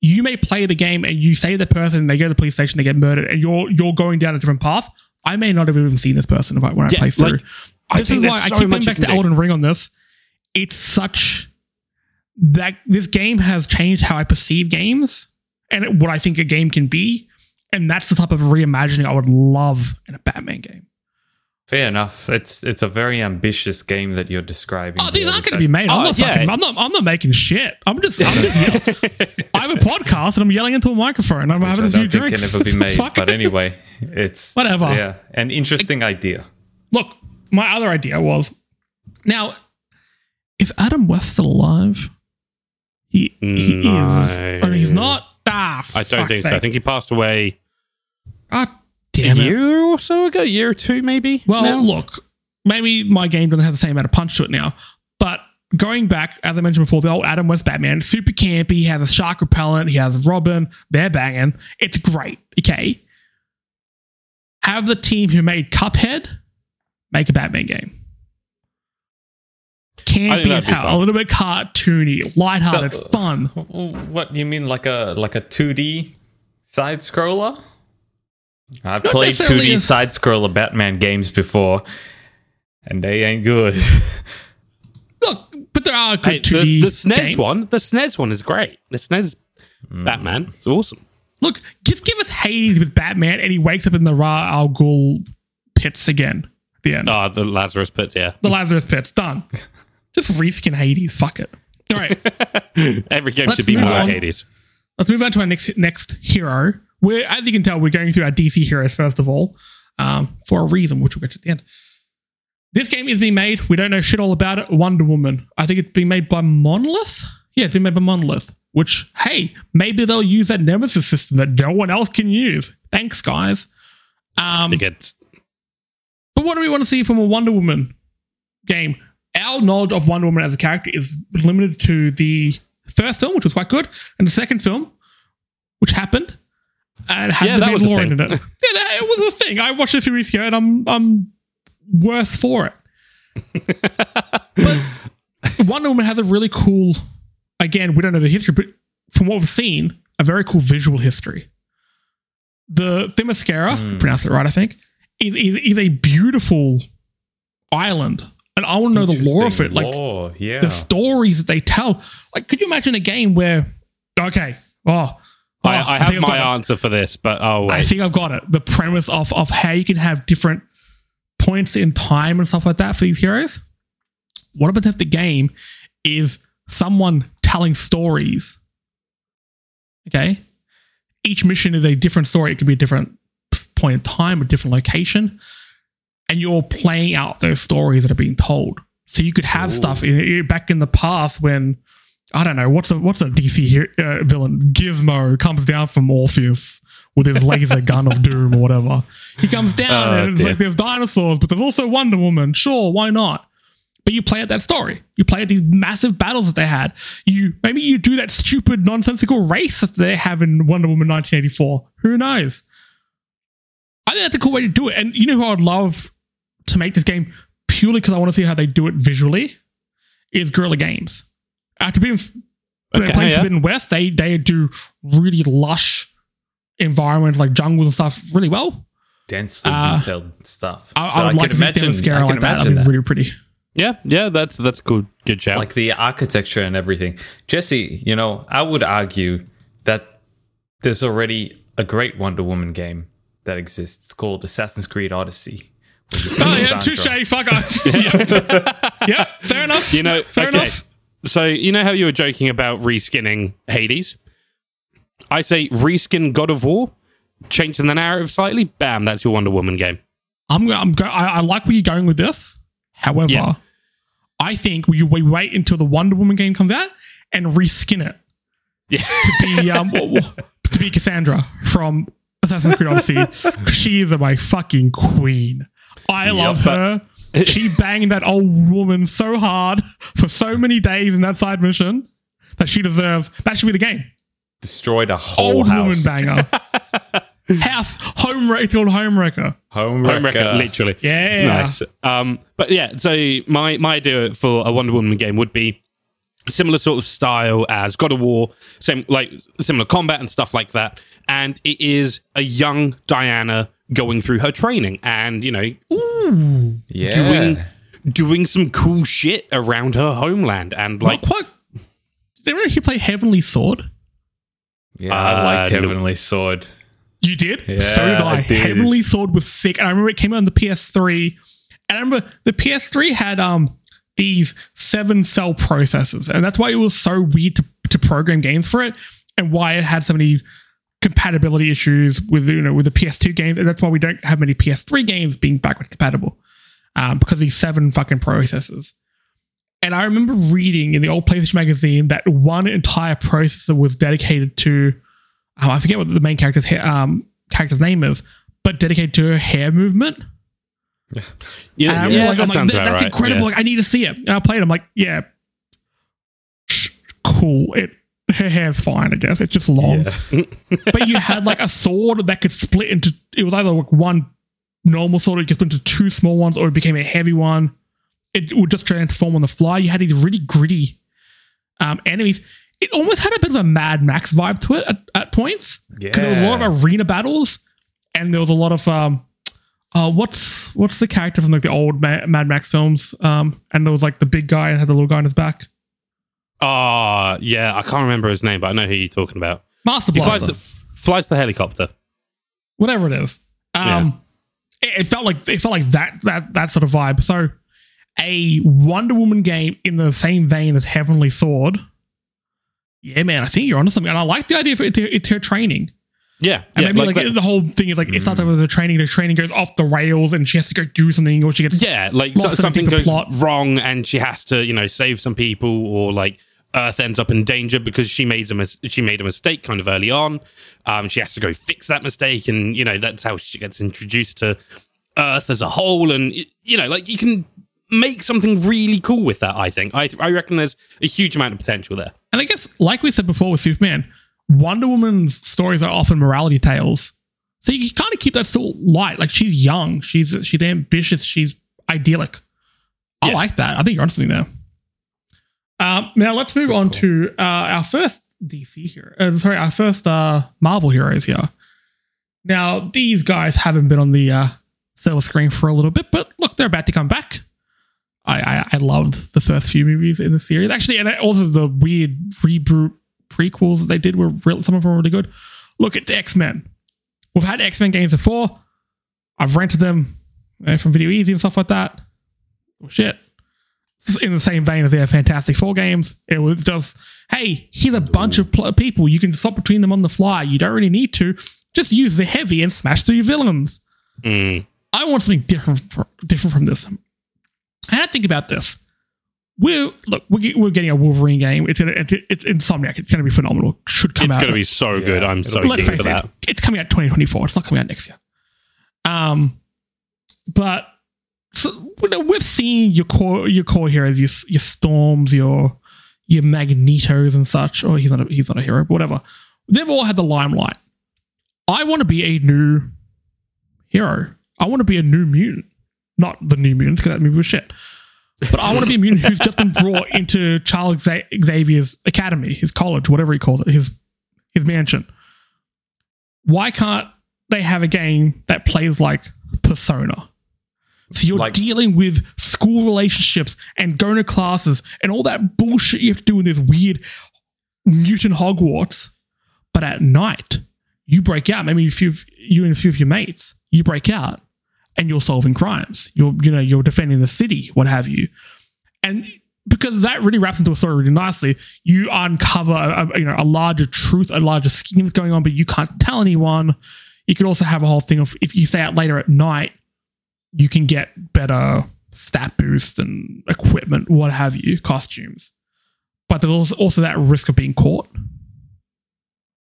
you may play the game and you save the person, they go to the police station, they get murdered, and you're you're going down a different path. I may not have even seen this person if I- when I Yeah, play through. like, I this is why I so keep going back to do. Elden Ring on this. It's such that this game has changed how I perceive games and what I think a game can be. And that's the type of reimagining I would love in a Batman game. Fair enough. It's it's a very ambitious game that you're describing. Oh, these here, aren't going to be made. I'm Oh, not yeah. fucking. I'm not. I'm not making shit. I'm just. I'm just. <laughs> I have a podcast and I'm yelling into a microphone. I'm I, having which a I few don't think drinks. can never be <laughs> made. But anyway, it's Whatever. Yeah, an interesting idea. Look, my other idea was now, is Adam West still alive? He, he No. is. Or he's not. Ah, I don't fuck's think so. I think he passed away Ah, a it. year or so ago, year or two maybe. Well, now? look, maybe my game doesn't have the same amount of punch to it now, but going back, as I mentioned before, the old Adam West Batman, super campy, he has a shark repellent, he has Robin, they're banging. It's great, okay? Have the team who made Cuphead make a Batman game. Campy as that'd hell, a little bit cartoony, lighthearted, So- fun. What you mean, like a like a 2D side scroller? I've Not played necessarily 2D a- side scroller Batman games before, and they ain't good. <laughs> Look, but there are good Hey, 2D the, the SNES games. one, the SNES one is great. The SNES Mm. Batman, it's awesome. Look, just give us Hades with Batman, and he wakes up in the Ra's al Ghul pits again at the end. Oh, the Lazarus pits, yeah. The Lazarus pits, done. <laughs> Just reskin Hades. Fuck it. All right, <laughs> Every game Let's should be more like on. Hades. let's move on to our next next hero. We're, as you can tell, we're going through our DC heroes first of all, um, for a reason, which we'll get to at the end. This game is being made. We don't know shit all about it. Wonder Woman. I think it's being made by Monolith. Yeah, it's been made by Monolith. Which, hey, maybe they'll use that Nemesis system that no one else can use. Thanks, guys. Um, But what do we want to see from a Wonder Woman game? Our knowledge of Wonder Woman as a character is limited to the first film, which was quite good, and the second film, which happened, and had Yeah, the that was a Mandalorian thing. in it. <laughs> Yeah, no, it was a thing. I watched it a few weeks ago, and I'm I'm worse for it. <laughs> but Wonder Woman has a really cool. Again, we don't know the history, but from what we've seen, a very cool visual history. The Themyscira, Hmm. pronounce it right, I think, is, is, is a beautiful island. And I want to know the lore of it. Like lore, yeah. the stories that they tell. Like, could you imagine a game where, okay, oh, oh, I, I have I've my got it. answer for this, but oh I think I've got it. The premise of of how you can have different points in time and stuff like that for these heroes. What about if the game is someone telling stories? Okay. Each mission is a different story. It could be a different point in time, a different location. And you're playing out those stories that are being told. So you could have Ooh. stuff in, back in the past when I don't know what's a what's a DC here, uh, villain Gizmo comes down from Orpheus with his laser gun of doom or whatever. He comes down Oh, and it's dear. like there's dinosaurs, but there's also Wonder Woman. Sure, why not? But you play at that story. You play at these massive battles that they had. You maybe you do that stupid nonsensical race that they have in Wonder Woman 1984. Who knows? I think that's a cool way to do it. And you know who I'd love to make this game purely because I want to see how they do it visually is Guerrilla Games. After being when Okay, playing yeah. Forbidden West, they they do really lush environments like jungles and stuff really well. Densely Uh, detailed stuff. I, So I would like can to see imagine- them scale I can like that. That'd imagine be that. really pretty. Yeah, yeah, that's that's good good shout. like the architecture and everything. Jesse, you know, I would argue that there's already a great Wonder Woman game that exists. It's called Assassin's Creed Odyssey. where you Oh play yeah, touche. Fuck off. yeah. <laughs> yeah, fair enough. You know, fair okay. enough. So you know how you were joking about reskinning Hades? I say reskin God of War, change the narrative slightly. Bam, that's your Wonder Woman game. I'm I'm go- I, I like where you're going with this. However, Yeah. I think we, we wait until the Wonder Woman game comes out and reskin it Yeah. to be um <laughs> to be Cassandra from Assassin's Creed Odyssey. She is my fucking queen. I love but- her. <laughs> She banged that old woman so hard <laughs> for so many days in that side mission that she deserves. That should be the game. Destroyed a whole Old woman banger. <laughs> House home wrecker. It's called home wrecker. Home Home wrecker. wrecker, literally. Yeah. Nice. Um, but yeah, so my my idea for a Wonder Woman game would be similar sort of style as God of War, same like similar combat and stuff like that. And it is a young Diana going through her training and you know Yeah. doing doing some cool shit around her homeland and like Not quite. Did anyone here play Heavenly Sword? yeah, I like Uh, no. Heavenly Sword. You did? Yeah, so did I. I did. Heavenly Sword was sick. And I remember it came out on the PS3. And I remember the PS3 had um these seven cell processors. And that's why it was so weird to, to program games for it and why it had so many compatibility issues with you know with the PS2 games. And that's why we don't have many PS3 games being backward compatible. Um, because of these seven fucking processors. And I remember reading in the old PlayStation magazine that one entire processor was dedicated to, um, I forget what the main character's hair, um, character's name is, but dedicated to her hair movement. yeah, I'm yeah, like, that like, sounds "That- that's right. incredible. Yeah. Like, I need to see it. And I played. it. I'm like, yeah, cool. It her hair's fine. I guess it's just long. Yeah. <laughs> but you had like a sword that could split into. It was either like one normal sword, it could split into two small ones, or it became a heavy one. It would just transform on the fly. You had these really gritty um, enemies. It almost had a bit of a Mad Max vibe to it at, at points because there was a lot of arena battles, and there was a lot of um, uh, what's what's the character from like the old Ma- Mad Max films? Um, and there was like the big guy and had the little guy on his back. Ah, yeah, I can't remember his name, but I know who you're talking about. Master He flies the, flies the helicopter. whatever it is. Um, it, it felt like it felt like that that that sort of vibe. So, a Wonder Woman game in the same vein as Heavenly Sword. Yeah, man, I think you're onto something, and I like the idea of it to, it to training. Yeah, And yeah, maybe like, like, Mm. the whole thing is like it's not that the training. The training goes off the rails, and she has to go do something, or she gets yeah, like so- something goes plot. wrong, and she has to, you know, save some people, or like Earth ends up in danger because she made a mis- she made a mistake kind of early on. Um, she has to go fix that mistake, and you know that's how she gets introduced to Earth as a whole, and you know, like you can make something really cool with that. I think I I reckon there's a huge amount of potential there. And I guess, like we said before with Superman, Wonder Woman's stories are often morality tales. So you kind of keep that still light. Like she's young, she's she's ambitious, she's idyllic. I Yeah. like that. I think you're on something there. Um, now let's move on to uh, our first DC hero. Uh, sorry, our first uh, Marvel heroes here. Now these guys haven't been on the uh, silver screen for a little bit, but look, they're about to come back. I, I I loved the first few movies in the series actually, and also the weird reboot prequels that they did were real, some of them were really good. Look at the X Men. We've had X Men games before. I've rented them uh, from Video Ezy and stuff like that. Oh, shit. It's In the same vein as their Fantastic Four games, it was just, hey, here's a bunch of pl- people. You can swap between them on the fly. You don't really need to. Just use the heavy and smash through your villains. Mm. I want something different, for, different from this. And I think about this. We're look, we're, we're getting a Wolverine game. It's gonna, it's, it's Insomniac. It's going to be phenomenal. Should come It's out. It's going to be so good. I'm so Let's face for it, that. it's, it's coming out 2024. It's not coming out next year. Um, but so, we've seen your core your core heroes, your your storms, your your magnetos and such. Or he's not a, he's not a hero, but whatever. They've all had the limelight. I want to be a new hero. I want to be a new mutant, not the new mutants because that movie was shit. But I want to be a mutant who's just been brought <laughs> into Charles Xavier's academy, his college, whatever he calls it, his his mansion. Why can't they have a game that plays like Persona? So you're Like- dealing with school relationships and going to classes and all that bullshit you have to do in this weird mutant Hogwarts. But at night, you break out. Maybe if you've you and a few of your mates, you break out and you're solving crimes. You're you know you're defending the city, what have you, and because that really wraps into a story really nicely. You uncover a, a, you know a larger truth, a larger scheme that's going on, but you can't tell anyone. You could also have a whole thing of if you stay out later at night, you can get better stat boost and equipment, what have you, costumes. But there's also, also that risk of being caught,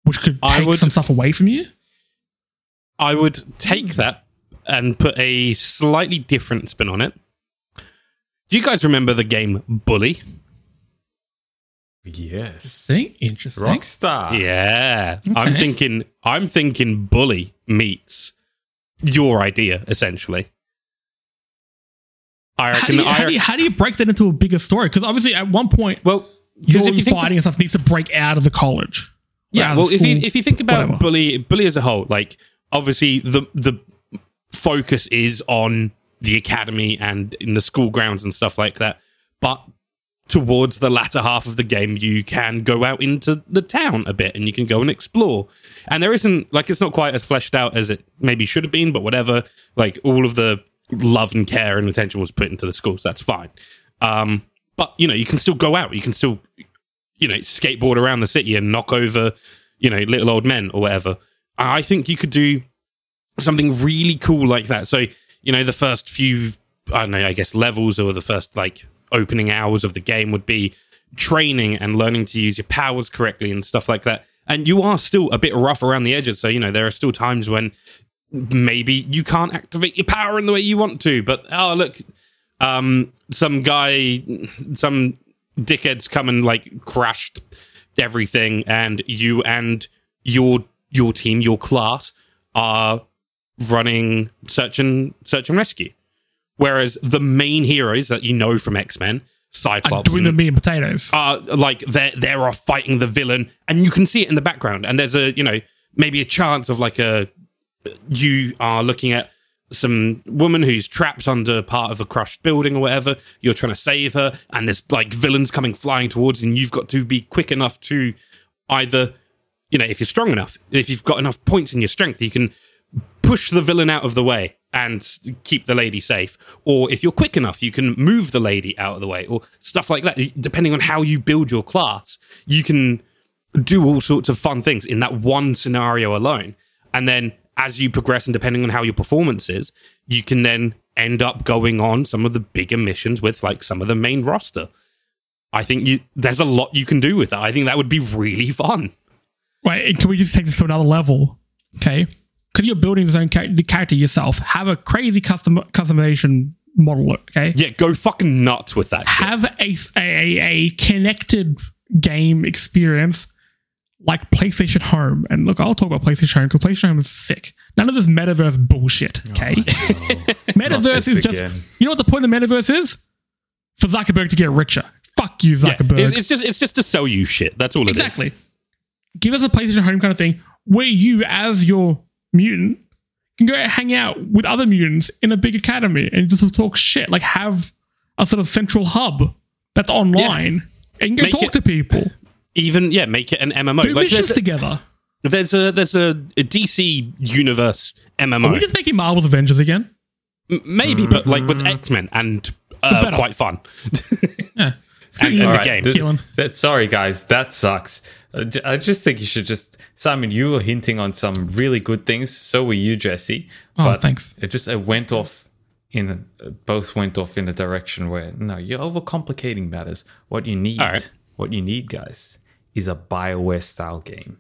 which could I take would- some stuff away from you. I would take that and put a slightly different spin on it. Do you guys remember the game Bully? Yes. Interesting. Interesting. Rockstar. Yeah. I'm thinking I'm thinking Bully meets your idea essentially. I How do, you, how, do you, how do you break that into a bigger story? Because obviously, at one point, well you're because if you fighting and stuff needs to break out of the college. Yeah, well, the if you if you think about whatever. bully bully as a whole, like obviously the the focus is on the academy and in the school grounds and stuff like that, but towards the latter half of the game, you can go out into the town a bit and you can go and explore. And there isn't like it's not quite as fleshed out as it maybe should have been, but whatever. Like all of the love and care and attention was put into the schools. That's fine. Um, but you know, you can still go out. You can still you know, skateboard around the city and knock over, you know, little old men or whatever. I think you could do something really cool like that. So, you know, the first few, I don't know, I guess levels or the first like opening hours of the game would be training and learning to use your powers correctly and stuff like that. And you are still a bit rough around the edges. So, you know, there are still times when maybe you can't activate your power in the way you want to. But, oh, look, um, some guy, some dickheads come and like crashed everything, and you and your your team, your class, are running search and search and rescue. Whereas the main heroes that you know from X Men, I'm Cyclops, doing the and- meat and potatoes. are like they're they're off fighting the villain, and you can see it in the background. And there's a you know maybe a chance of like a you are looking at some woman who's trapped under part of a crushed building or whatever. You're trying to save her, and there's like villains coming flying towards, and you've got to be quick enough to either you know if you're strong enough, if you've got enough points in your strength, you can push the villain out of the way and keep the lady safe. Or if you're quick enough, you can move the lady out of the way, or stuff like that. Depending on how you build your class, you can do all sorts of fun things in that one scenario alone. And then as you progress and depending on how your performance is, you can then end up going on some of the bigger missions with like some of the main roster. I think you, there's a lot you can do with that. I think that would be really fun. Right, and can we just take this to another level? Okay, because you're building this own char- the character yourself. Have a crazy custom customization model. Okay, Yeah, go fucking nuts with that. shit. have a, a a connected game experience like PlayStation Home. And look, I'll talk about PlayStation Home because PlayStation Home is sick. None of this metaverse bullshit. Oh okay, <laughs> metaverse is just again. you know what the point of the metaverse is for Zuckerberg to get richer. Fuck you, Yeah, Zuckerberg. it's, it's just it's just to sell you shit. That's all it is. Exactly. Give us a PlayStation Home kind of thing where you, as your mutant, can go hang out with other mutants in a big academy and just talk shit. Like have a sort of central hub that's online and you can go Make talk it- to people. Even yeah, make it an MMO. Do Like, missions there's, a, together. there's a there's a, a DC universe MMO. Are we just making Marvel's Avengers again? M- Maybe, but like with X Men and uh, quite fun. <laughs> Yeah. Screw And- and All the right, game. th- that- sorry, guys, that sucks. I just think you should just Simon. You were hinting on some really good things. So were you, Jesse. Oh, thanks. It just it went off in a, both went off in a direction where no, you're overcomplicating matters. What you need, All right. what you need, guys, is a Bioware style game,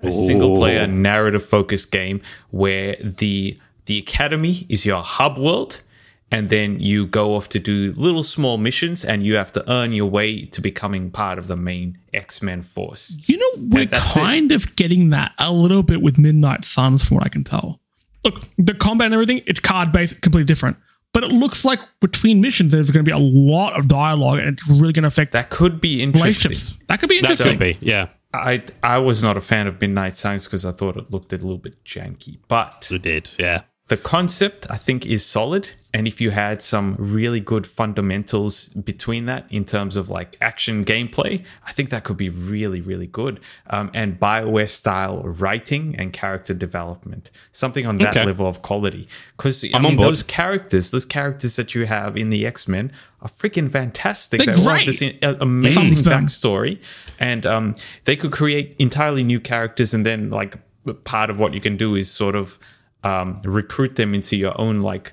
a single player narrative focused game where the the academy is your hub world. And then you go off to do little small missions, and you have to earn your way to becoming part of the main X Men force. You know, we're that's it. kind of getting that a little bit with Midnight Suns, from what I can tell. Look, the combat and everything, it's card based, completely different. But it looks like between missions, there's going to be a lot of dialogue, and it's really going to affect That could be interesting. relationships. That could be interesting. That interesting. could be, yeah. I I was not a fan of Midnight Suns because I thought it looked a little bit janky, but It did, yeah. The concept I think is solid, and if you had some really good fundamentals between that in terms of like action gameplay, I think that could be really really good. Um, and Bioware style writing and character development, something on that Okay. level of quality. Because I mean, those characters, those characters that you have in the X Men are freaking fantastic. They're They all have great. this uh, amazing Some of them. backstory, and um, they could create entirely new characters, and then like part of what you can do is sort of um, recruit them into your own like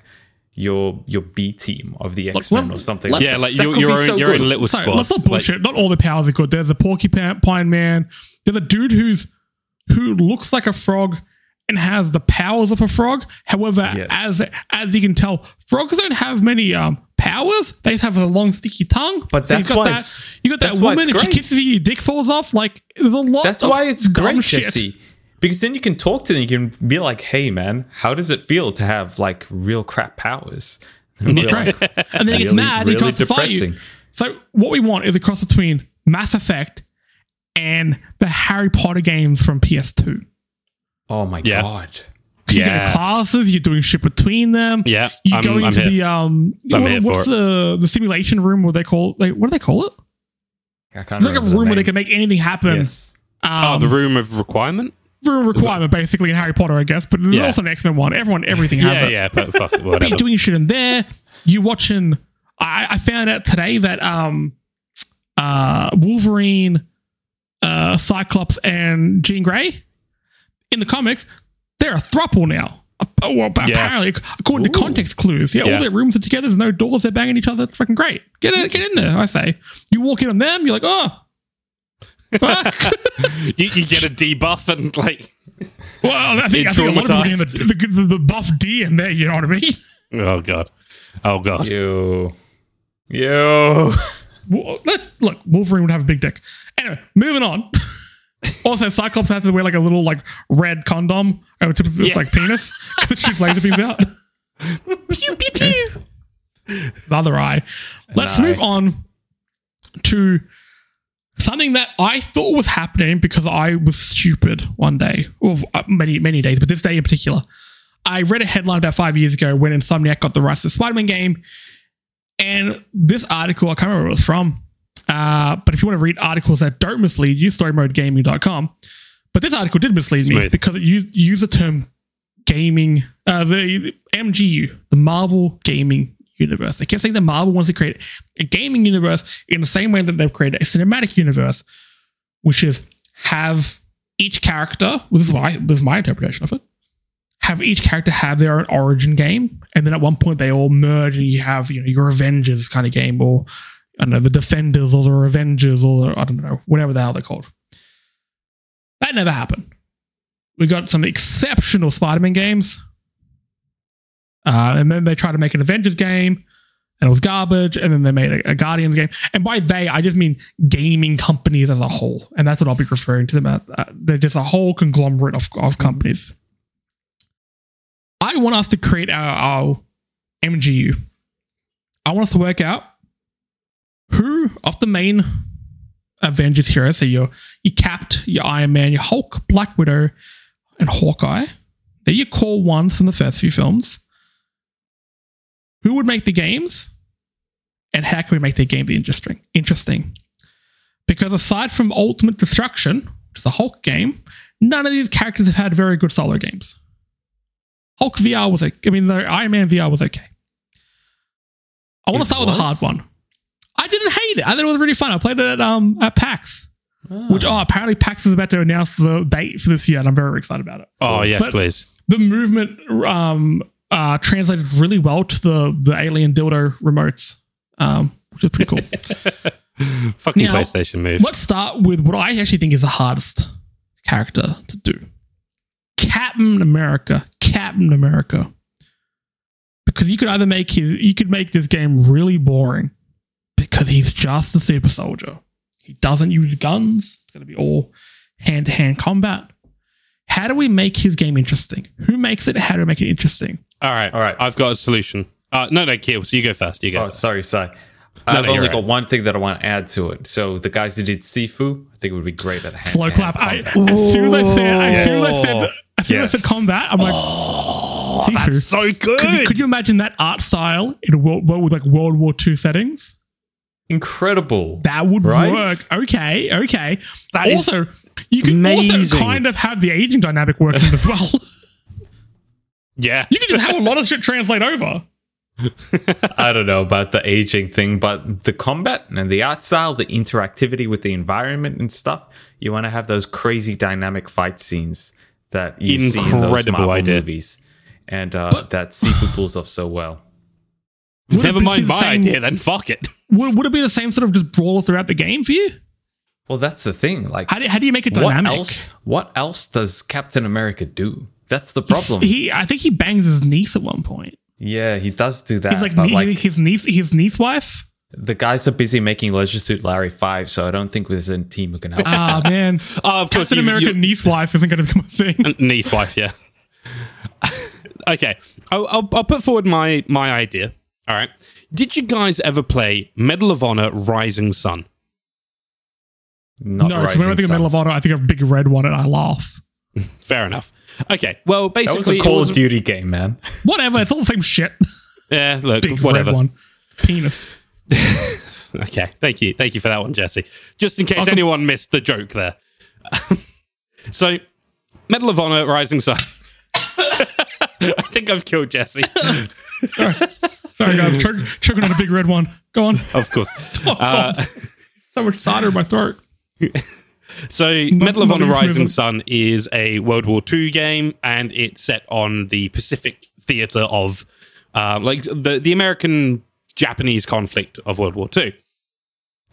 your your B team of the X Men or something. Yeah, like That your, could your own, so your own little So squad. let's not Like, bullshit. not all the powers are good. There's a porcupine Pine man. There's a dude who's who looks like a frog and has the powers of a frog. However, Yes. as as you can tell, frogs don't have many um powers. They just have a long sticky tongue. But So that's you got why that. it's- You got that woman. If she kisses you, your dick falls off. Like there's a lot. That's of why it's dumb great, shit. Jesse. Because then you can talk to them. You can be like, "Hey, man, how does it feel to have like real crap powers?" <laughs> And be like, And then he gets really- mad and he really tries to fight you. So what we want is a cross between Mass Effect and the Harry Potter games from PS2. Oh my Yeah. god! Because you're Yeah. getting classes, you're doing shit between them. Yeah, you I'm- go into the um, what- what's for the the simulation room? What they call like what do they call it? I can't It's like a remember the room where they can make anything happen. Yes. oh, Um, the room of requirement? Requirement basically in Harry Potter, I guess. But there's Yeah. also an excellent one. Everyone, everything has Yeah, it. yeah, but fuck But <laughs> whatever. you're doing shit in there. You watching. I, I found out today that um, uh, Wolverine, uh, Cyclops, and Jean Grey in the comics, they're a throuple now. Well, apparently, according to context clues, yeah, Yeah. all their rooms are together. There's no doors. They're banging each other. It's fucking great. Get in, get in there. I say. You walk in on them. You're like, oh. <laughs> you, you get a debuff and like, well, I think, I think a lot of people are getting the, the, the buff D in there. You know what I mean? oh god, oh god. Yo, yo. Well, look, Wolverine would have a big dick. Anyway, moving on. <laughs> also, Cyclops has to wear like a little like red condom over tip of his Yeah. like penis because it shoots laser beams out. pew pew pew. The other eye. Let's eye. move on to something that I thought was happening because I was stupid one day, or uh, many many days, but this day in particular. I read a headline about five years ago when Insomniac got the rights to the Spider-Man game, and this article I can't remember where it was from. Uh, but if you want to read articles that don't mislead you, storymodegaming.com. But this article did mislead me because it used, used the term gaming, uh, the MGU, the Marvel Gaming Universe. They kept saying that Marvel wants to create a gaming universe in the same way that they've created a cinematic universe, which is have each character, this is, what this is my interpretation of it, have each character have their own origin game, and then at one point they all merge and you have you know your Avengers kind of game, or I don't know the Defenders or the Avengers or the, I don't know whatever the hell they're called. That never happened. We got some exceptional Spider-Man games, uh, and then they tried to make an Avengers game, and it was garbage. And then they made a, a Guardians game, and by they I just mean gaming companies as a whole, and that's what I'll be referring to them as. Uh, they're just a whole conglomerate of, of companies. I want us to create our, our MGU. I want us to work out who of the main Avengers heroes, so your your Capped, your Iron Man, your Hulk, Black Widow, and Hawkeye. They're your core ones from the first few films. Who would make the games? And how can we make their game interesting? Interesting. Because aside from Ultimate Destruction, which is a Hulk game, none of these characters have had very good solo games. Hulk VR was okay. I mean, the Iron Man VR was okay. I want to start with the hard one. I didn't hate it. I thought it was really fun. I played it at um at PAX, which oh apparently PAX is about to announce the date for this year, and I'm very excited about it. Oh yes, But- please. The movement um uh translated really well to the the alien dildo remotes, um, which is pretty cool. <laughs> Fucking Now, PlayStation move. Let's start with what I actually think is the hardest character to do. Captain America. Captain America. Because you could either make his you could make this game really boring because he's just a super soldier. He doesn't use guns. It's gonna be all hand to hand combat. How do we make his game interesting? Who makes it? How do we make it interesting? All right, All right. I've got a solution. Uh, no, no, Kiel. So you go first. You go. Oh, first. sorry, sorry. No, I've no, you're only right. got one thing that I want to add to it. So the guys who did Sifu, I think it would be great at hand Slow clap. I, combat. as soon as I said, as soon as I said, as soon as I said Yes. combat, I'm like, Oh, Sifu. that's so good. Could you, could you imagine that art style in a world, world with like World War II settings? Incredible. That would Right? work. Okay, okay. That is also, you can also kind of have the aging dynamic working as well. <laughs> yeah. you can just have a lot of shit translate over. I don't know about the aging thing, but the combat and the art style, the interactivity with the environment and stuff, you want to have those crazy dynamic fight scenes that you see in those Incredible Marvel idea. movies. And uh, But- that Sifu pulls off so well. Would Never mind my same- idea, then fuck it. Would, would it be the same sort of just brawler throughout the game for you? Well, that's the thing. Like, How do, how do you make it what dynamic? else? What else does Captain America do? That's the problem. He, I think he bangs his niece at one point. yeah, he does do that. He's like, but nie- like his niece, his niece wife. the guys are busy making Leisure Suit Larry Five, so I don't think there's a team who can help. Ah man, <laughs> Oh, of course, Captain you- America you- niece wife isn't going to become a thing. <laughs> niece wife, yeah. <laughs> okay, I'll, I'll, I'll put forward my my idea. All right. Did you guys ever play Medal of Honor: Rising Sun? Not no, because when I think of Medal of Honor, I think of a big red one, and I laugh. <laughs> Fair enough. Okay. Well, basically, That was basically, a it Call was- of Duty game, man. Whatever, it's all the same shit. <laughs> yeah. Look, Big whatever. red one, penis. <laughs> Okay. Thank you. Thank you for that one, Jesse. Just in case Welcome. anyone missed the joke there. so, Medal of Honor: Rising Sun. I think I've killed Jesse. Sorry guys, choke, choking on a big red one. Go on. of course. Oh, God. Uh, so much cider in my throat. So, Medal of Honor. Rising Sun is a World War II game, and it's set on the Pacific theater of, uh, like the the American Japanese conflict of World War II.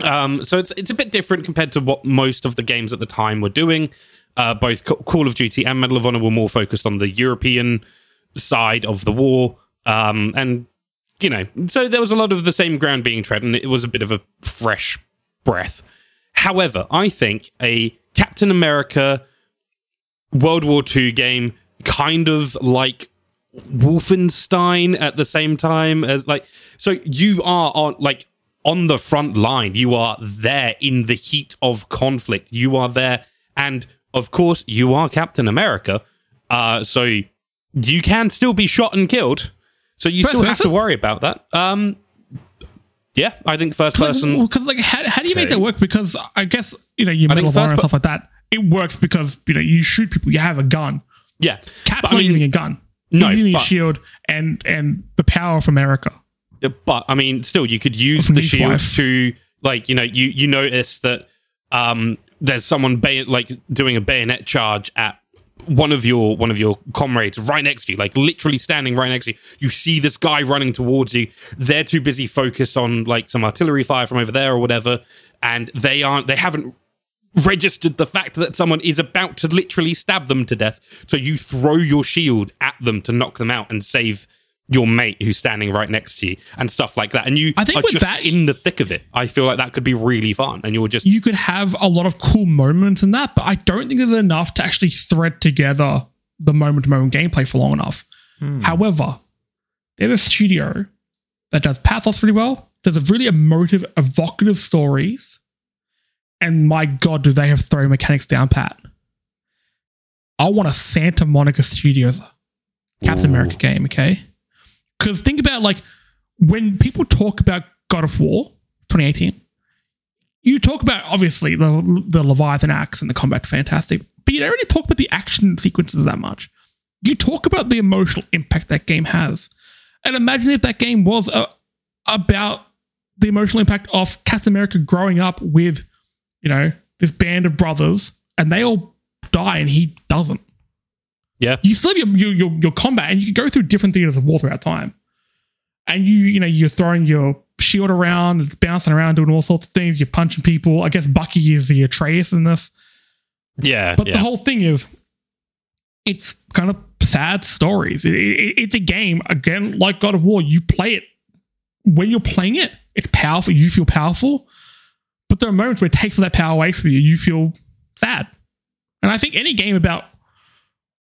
Um, so it's it's a bit different compared to what most of the games at the time were doing. Uh, both Call of Duty and Medal of Honor were more focused on the European side of the war, um, and you know, so there was a lot of the same ground being tread, and it was a bit of a fresh breath. However, I think a Captain America World War II game, kind of like Wolfenstein at the same time as like, so you are on like on the front line. You are there in the heat of conflict. You are there, and of course, you are Captain America. Uh, so you can still be shot and killed. So you First still have to worry about that. Um, yeah, I think first person. Because like, how, how do you make that work? Because I guess you know you Medal of and stuff like that. It works because you know you shoot people. You have a gun. yeah, Cap's But I mean- using a gun. No, He's using a shield and and the power of America. But I mean, still, you could use the shield Wife. to, like, you know, you you notice that um, there's someone bay- like doing a bayonet charge at one of your one of your comrades right next to you, like literally standing right next to you. You see this guy running towards you. They're too busy focused on like some artillery fire from over there or whatever, and they aren't. They haven't registered the fact that someone is about to literally stab them to death. So you throw your shield at them to knock them out and save your mate who's standing right next to you and stuff like that. And you I think are with just that- in the thick of it. I feel like that could be really fun. And you're just You could have a lot of cool moments in that, but I don't think there's enough to actually thread together the moment to moment gameplay for long enough. Hmm. However, there's a studio that does pathos really well, does a really emotive, evocative stories, and my god, do they have throw mechanics down pat. I want a Santa Monica Studios Captain Ooh. America game, okay? Because think about like when people talk about God of War 2018, you talk about obviously the the Leviathan axe and the combat's fantastic, but you don't really talk about the action sequences that much. You talk about the emotional impact that game has, and imagine if that game was uh, about the emotional impact of Captain America growing up with, you know, this band of brothers, and they all die and he doesn't yeah. you still have your, your, your, combat and you can go through different theaters of war throughout time. And you, you know, you're throwing your shield around, it's bouncing around, doing all sorts of things. You're punching people. I guess Bucky is the Atreus in this. Yeah. But yeah. the whole thing is, it's kind of sad stories. It, it, it's a game, again, like God of War. You play it. When you're playing it, it's powerful. You feel powerful. But there are moments where it takes that power away from you. You feel sad. And I think any game about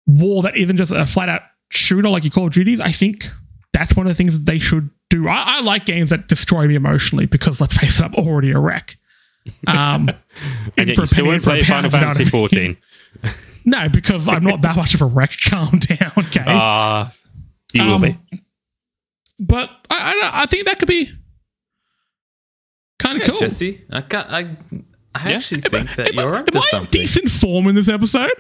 war that isn't just a flat out shooter like your Call of Duties, I think that's one of the things that they should do. I, I like games that destroy me emotionally because let's face it, I'm already a wreck. Um, <laughs> and yet for you a still penny, won't a play pound, Final you know what I Fantasy mean? 14. <laughs> <laughs> no, because I'm not that much of a wreck. Calm down, okay? Ah, He will Um, be. But I, I, I think that could be kind of cool. Jesse, I, ca- I, I Yeah. actually think that Am you're am onto I in something. decent form in this episode?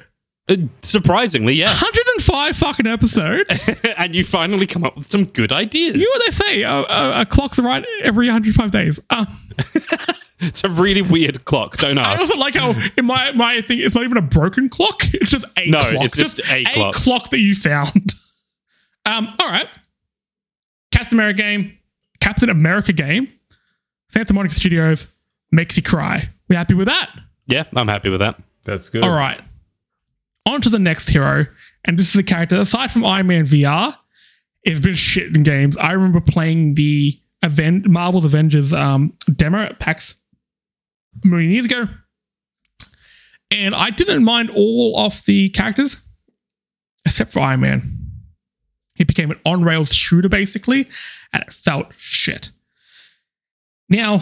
Uh, surprisingly, yeah. 105 fucking episodes. <laughs> and you finally come up with some good ideas. you know what they say? Uh, uh, a clock's right every 105 days. Um, <laughs> It's a really weird clock. Don't ask. I also like how in my my thing, it's not even a broken clock. <laughs> It's just a No, clock. it's just a clock. that you found. Um, all right. Captain America game, Captain America game, Santa Monica Studios makes you cry. We happy with that? Yeah, I'm happy with that. That's good. All right. On to the next hero. And this is a character, aside from Iron Man VR, it's been shit in games. I remember playing the Marvel's Avengers um, demo at PAX million years ago. And I didn't mind all of the characters, except for Iron Man. He became an on rails shooter, basically, and it felt shit. Now,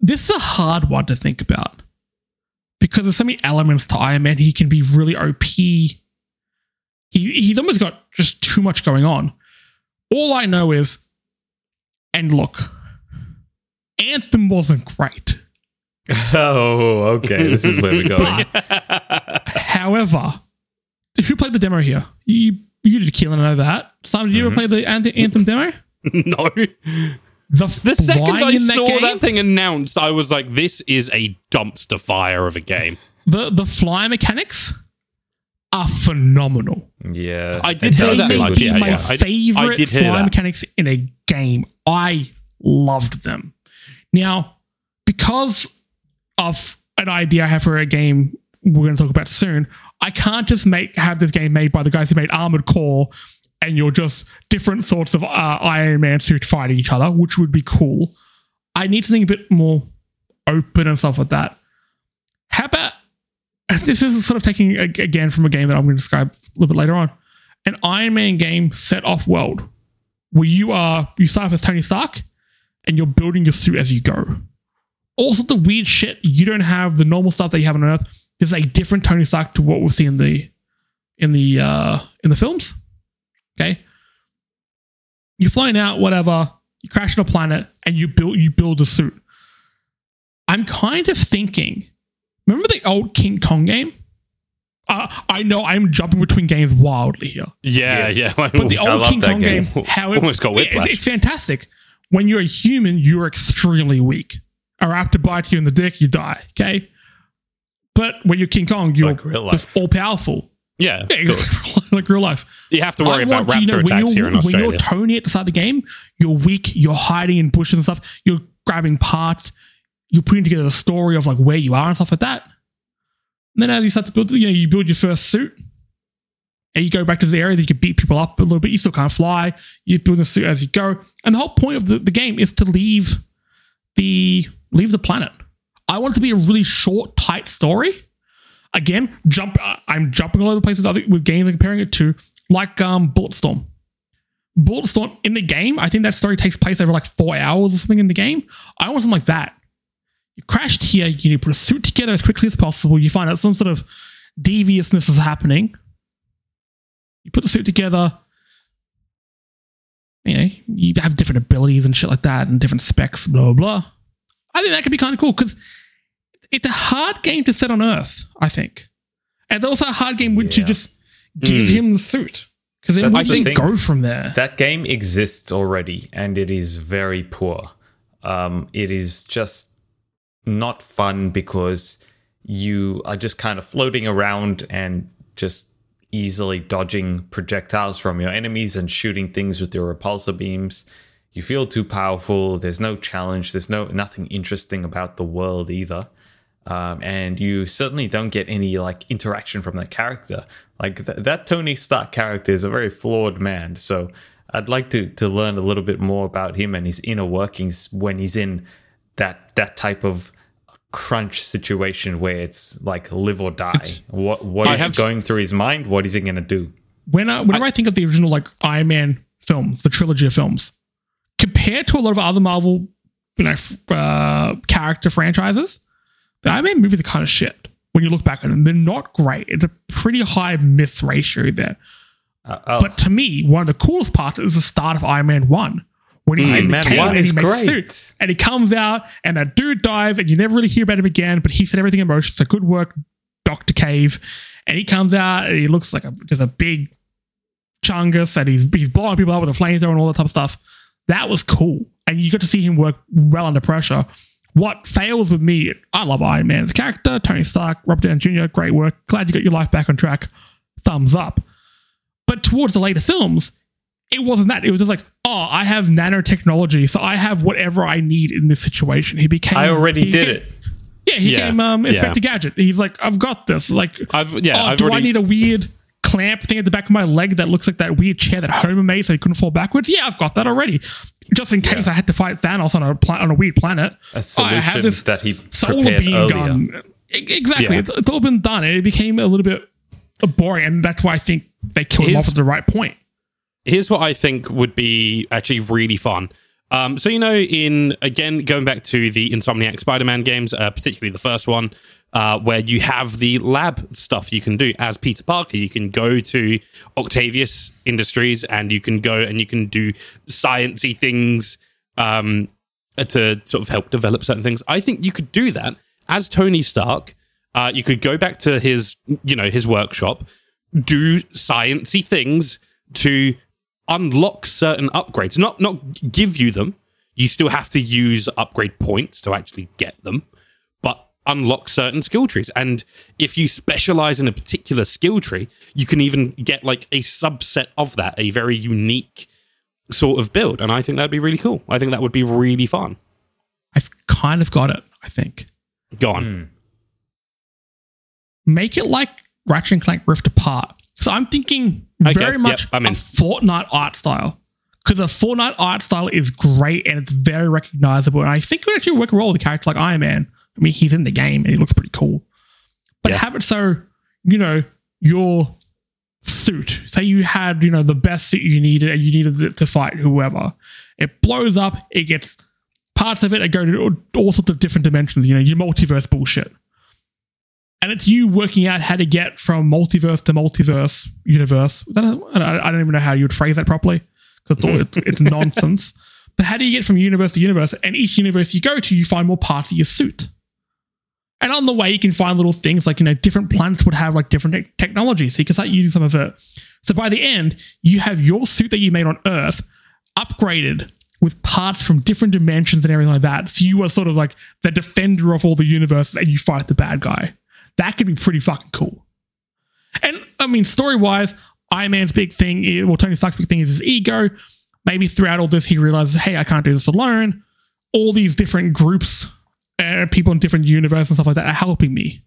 this is a hard one to think about because there's so many elements to Iron Man. He can be really OP. He he's almost got just too much going on. All I know is, and look, Anthem wasn't great. <laughs> Oh, okay. This is where we're going. However, who played the demo here? You you did Keelan, I know that. Simon, did you ever mm-hmm. play the Anthem, Anthem demo? <laughs> no. The, The second I in saw game, that thing announced, I was like, this is a dumpster fire of a game. the the fly mechanics are phenomenal. Yeah. I did it hear that they feel may be yeah, my yeah. I- I favorite did fly that. mechanics in a game. I loved them. Now, because of an idea I have for a game we're going to talk about soon, I can't just make have this game made by the guys who made Armored Core, and you're just different sorts of uh, Iron Man suit fighting each other, which would be cool. I need something a bit more open and stuff like that. How about <laughs> this is sort of taking again from a game that I'm going to describe a little bit later on. An Iron Man game set off world where you are you start off as Tony Stark and you're building your suit as you go. Also, the weird shit you don't have the normal stuff that you have on Earth. There's a different Tony Stark to what we see in the in the uh, in the films. Okay, you're flying out, whatever. You crash on a planet and you build you build a suit. I'm kind of thinking. Remember the old King Kong game? Uh, I know I'm jumping between games wildly here. Yeah, Yes. yeah. <laughs> But the old King Kong game, game. how it Almost got it- whiplash. it's fantastic. When you're a human, you're extremely weak. A raptor bites you in the dick, you die. Okay, but when you're King Kong, you're Like just all powerful. yeah. Yeah, <laughs> <laughs> like real life. You have to worry I about want raptor you know, attacks here in when you're Tony at the start of the game, you're weak. You're hiding in bushes and stuff. You're grabbing parts. You're putting together the story of like where you are and stuff like that. And then as you start to build, you know, you build your first suit, and you go back to the area that you can beat people up a little bit. You still can't fly. You build the suit as you go, and the whole point of the, the game is to leave the leave the planet. I want it to be a really short, tight story. Again, jump. uh, I'm jumping all over the place with, other, with games and comparing it to like um, Bulletstorm. Bulletstorm in the game, I think that story takes place over like four hours or something in the game. I want something like that. You crashed here, you put a suit together as quickly as possible. You find out some sort of deviousness is happening. You put the suit together. You know, you have different abilities and shit like that and different specs, blah, blah, blah. I think that could be kind of cool because it's a hard game to set on Earth, I think. And also a hard game which you just give Mm. him the suit. Because then we the go from there. That game exists already and it is very poor. Um, it is just not fun because you are just kind of floating around and just easily dodging projectiles from your enemies and shooting things with your repulsor beams. You feel too powerful. There's no challenge. There's no nothing interesting about the world either. Um, and you certainly don't get any like interaction from that character. Like th- that Tony Stark character is a very flawed man. So I'd like to to learn a little bit more about him and his inner workings when he's in that that type of crunch situation where it's like live or die. what what I is going through his mind? What is he going to do? when I, whenever I, think of the original like Iron Man films, the trilogy of films, compared to a lot of other Marvel, you know, f- uh, character franchises, the Iron Man movies are kind of shit. When you look back at them, they're not great. It's a pretty high miss ratio there. Uh, oh, But to me, one of the coolest parts is the start of Iron Man 1. When he's in Iron the Man and he makes great. suit and he comes out and that dude dies and you never really hear about him again, but he said everything in motion. So good work, Dr. Cave. And he comes out and he looks like a, just a big chungus and he's, he's blowing people up with a flamethrower and all that type of stuff. That was cool. And you got to see him work well under pressure. What fails with me, I love Iron Man. The character, Tony Stark, Robert Downey Jr., great work. Glad you got your life back on track. Thumbs up. But towards the later films, it wasn't that. It was just like, oh, I have nanotechnology, so I have whatever I need in this situation. He became. I already did became- it. Yeah, he Yeah, came um, yeah. Inspector Gadget. He's like, I've got this. Like, I've yeah. oh, I've do I need a weird clamp thing at the back of my leg that looks like that weird chair that Homer made so he couldn't fall backwards? Yeah, I've got that already. Just in case I had to fight Thanos on a pla- on a weird planet. A solution I have this that he solar beam earlier. gun. Exactly. Yeah. It's, it's all been done. It became a little bit boring. And that's why I think they killed him off at the right point. here's what I think would be actually really fun. Um, so you know, in again going back to the Insomniac Spider-Man games, uh, particularly the first one, uh, where you have the lab stuff you can do as Peter Parker. You can go to Octavius Industries and you can go and you can do sciency things um, to sort of help develop certain things. I think you could do that as Tony Stark. Uh, you could go back to his, you know, his workshop, do sciency things to unlock certain upgrades. Not not give you them. You still have to use upgrade points to actually get them, but unlock certain skill trees. And if you specialize in a particular skill tree, you can even get like a subset of that, a very unique sort of build. And I think that'd be really cool. I think that would be really fun. I've kind of got it, I think. Go on. Hmm. Make it like Ratchet and Clank Rift Apart. So I'm thinking Okay, very yep, much I'm a in. Fortnite art style. Because a Fortnite art style is great and it's very recognizable. And I think it would actually work well with a character like Iron Man. I mean, he's in the game and he looks pretty cool. But Yeah. have it so, you know, your suit, say you had, you know, the best suit you needed and you needed it to fight whoever. It blows up, it gets parts of it that go to all, all sorts of different dimensions, you know, your multiverse bullshit. And it's you working out how to get from multiverse to multiverse universe. Is that a- I don't- I don't even know how you would phrase that properly because it's, it's <laughs> nonsense. But how do you get from universe to universe? And each universe you go to, you find more parts of your suit. And on the way, you can find little things like, you know, different planets would have like different te- technology. So you can start using some of it. So by the end, you have your suit that you made on Earth upgraded with parts from different dimensions and everything like that. So you are sort of like the defender of all the universes and you fight the bad guy. That could be pretty fucking cool. And I mean, story wise, Iron Man's big thing, is, well, Tony Stark's big thing is his ego. Maybe throughout all this, he realizes, hey, I can't do this alone. All these different groups, uh, people in different universes and stuff like that are helping me.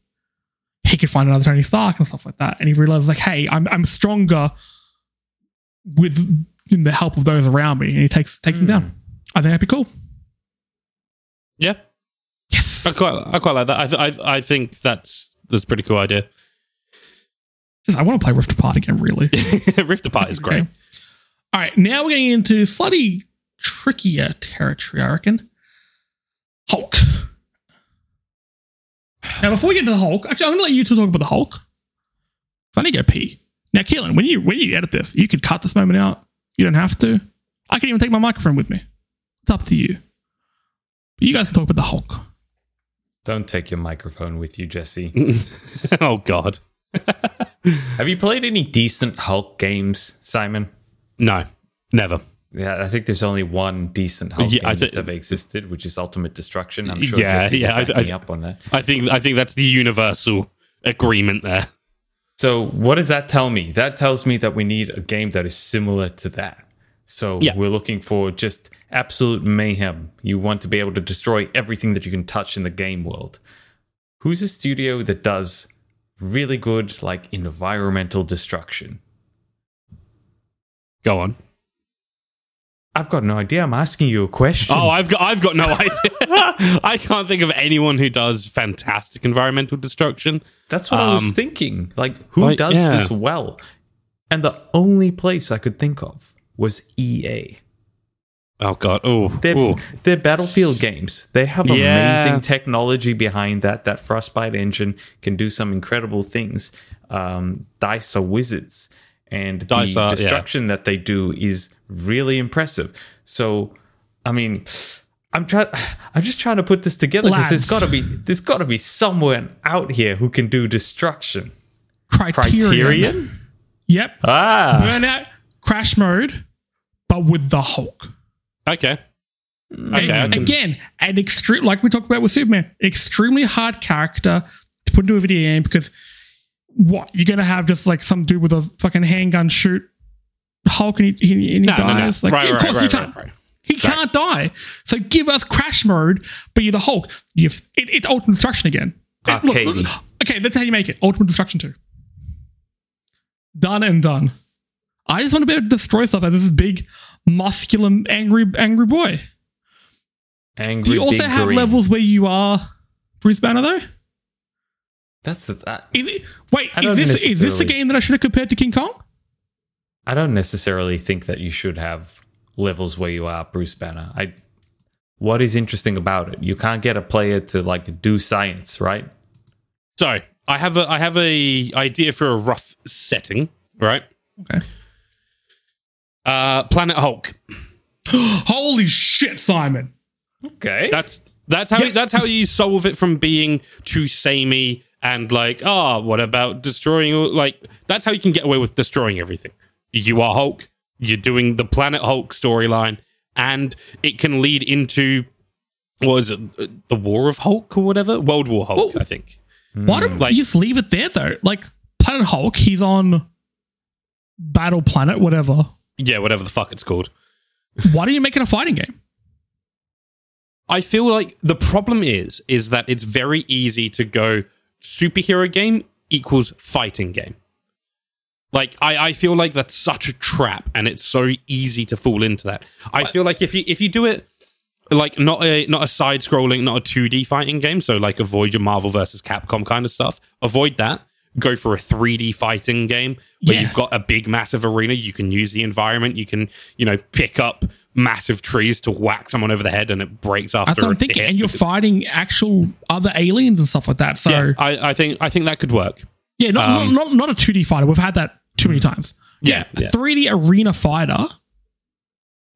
He could find another Tony Stark and stuff like that. And he realizes, like, hey, I'm, I'm stronger with the help of those around me. And he takes takes them down. I think that'd be cool. Yeah. Yes. I quite, I quite like that. I, th- I, I think that's that's a pretty cool idea. Just, I want to play Rift Apart again, really. <laughs> Rift Apart is great. Okay. All right, now we're getting into slightly trickier territory, I reckon. Hulk. Now, before we get to the Hulk, actually, I'm going to let you two talk about the Hulk. I need to go pee. Now, Keelan, when you when you edit this, you could cut this moment out. You don't have to. I can even take my microphone with me. It's up to you. But you guys can talk about the Hulk. Don't take your microphone with you, Jesse. <laughs> oh God, <laughs> Have you played any decent Hulk games, Simon? no, never. Yeah, I think there's only one decent Hulk Yeah, I game thi- that's ever existed, which is Ultimate Destruction. I'm sure Yeah, Jesse yeah, I- me up on that. I think I think that's the universal agreement there. So what does that tell me? That tells me that we need a game that is similar to that. So Yeah. we're looking for just absolute mayhem. You want to be able to destroy everything that you can touch in the game world. Who's a studio that does really good like environmental destruction? Go on. I've got no idea. I'm asking you a question. Oh, I've got I've got no <laughs> idea. <laughs> I can't think of anyone who does fantastic environmental destruction. That's what I was Um, thinking. Like, who like, does yeah. this well? And the only place I could think of was EA. Oh God. Oh. They're, they're Battlefield games. They have Yeah. amazing technology behind that. That Frostbite engine can do some incredible things. Um, Dice are wizards. and the Dice are- yeah. destruction that they do is really impressive. So, I mean, I'm trying. <sighs> I'm just trying to put this together because there's got to be there's got to be someone out here who can do destruction. Criterion. Criterion. Yep. Ah, Burnout Crash Mode, but with the Hulk. Okay. Okay. And again, an extreme, like we talked about with Superman, extremely hard character to put into a video game because what you're gonna have just like some dude with a fucking handgun shoot Hulk and he, he, and he No, no, no. dies. Like, Right, of course right, he right, can't. He can't die. So give us Crash Mode, but you're the Hulk. You've it, it's Ultimate Destruction again. Look, look. okay, that's how you make it. Ultimate Destruction two. Done and done. I just want to be able to destroy stuff as this big, muscular, angry, angry boy. angry. Do you also have green. levels where you are Bruce Banner though? That's that. Is it, wait, is this is this the necessarily- game that I should have compared to King Kong? I don't necessarily think that you should have levels where you are Bruce Banner. I. What is interesting about it? You can't get a player to like do science, right? So I have a I have a idea for a rough setting, right? Okay. Uh, Planet Hulk. <gasps> Holy shit, Simon! Okay. That's that's how that's how you solve it from being too samey and like, oh, what about destroying? Like that's how you can get away with destroying everything. You are Hulk. You're doing the Planet Hulk storyline, and it can lead into what is it? The War of Hulk or whatever? World War Hulk, Oh. I think. Why don't Like- you just leave it there though? Like Planet Hulk, he's on Battle Planet, whatever. Yeah, whatever the fuck it's called. <laughs> Why don't you make it a fighting game? I feel like the problem is is that it's very easy to go superhero game equals fighting game. Like I, I feel like that's such a trap and it's so easy to fall into that. I feel like if you if you do it like not a not a side scrolling, not a 2D fighting game, so like avoid your Marvel versus Capcom kind of stuff. Avoid that. Go for a 3D fighting game where Yeah. you've got a big massive arena, you can use the environment, you can, you know, pick up massive trees to whack someone over the head and it breaks after That's what I'm thinking. And you're fighting actual other aliens and stuff like that. So Yeah, I, I think I think that could work. Yeah, not, Um, not, not, not a 2D fighter. We've had that too many times. Yeah, a yeah. 3D arena fighter,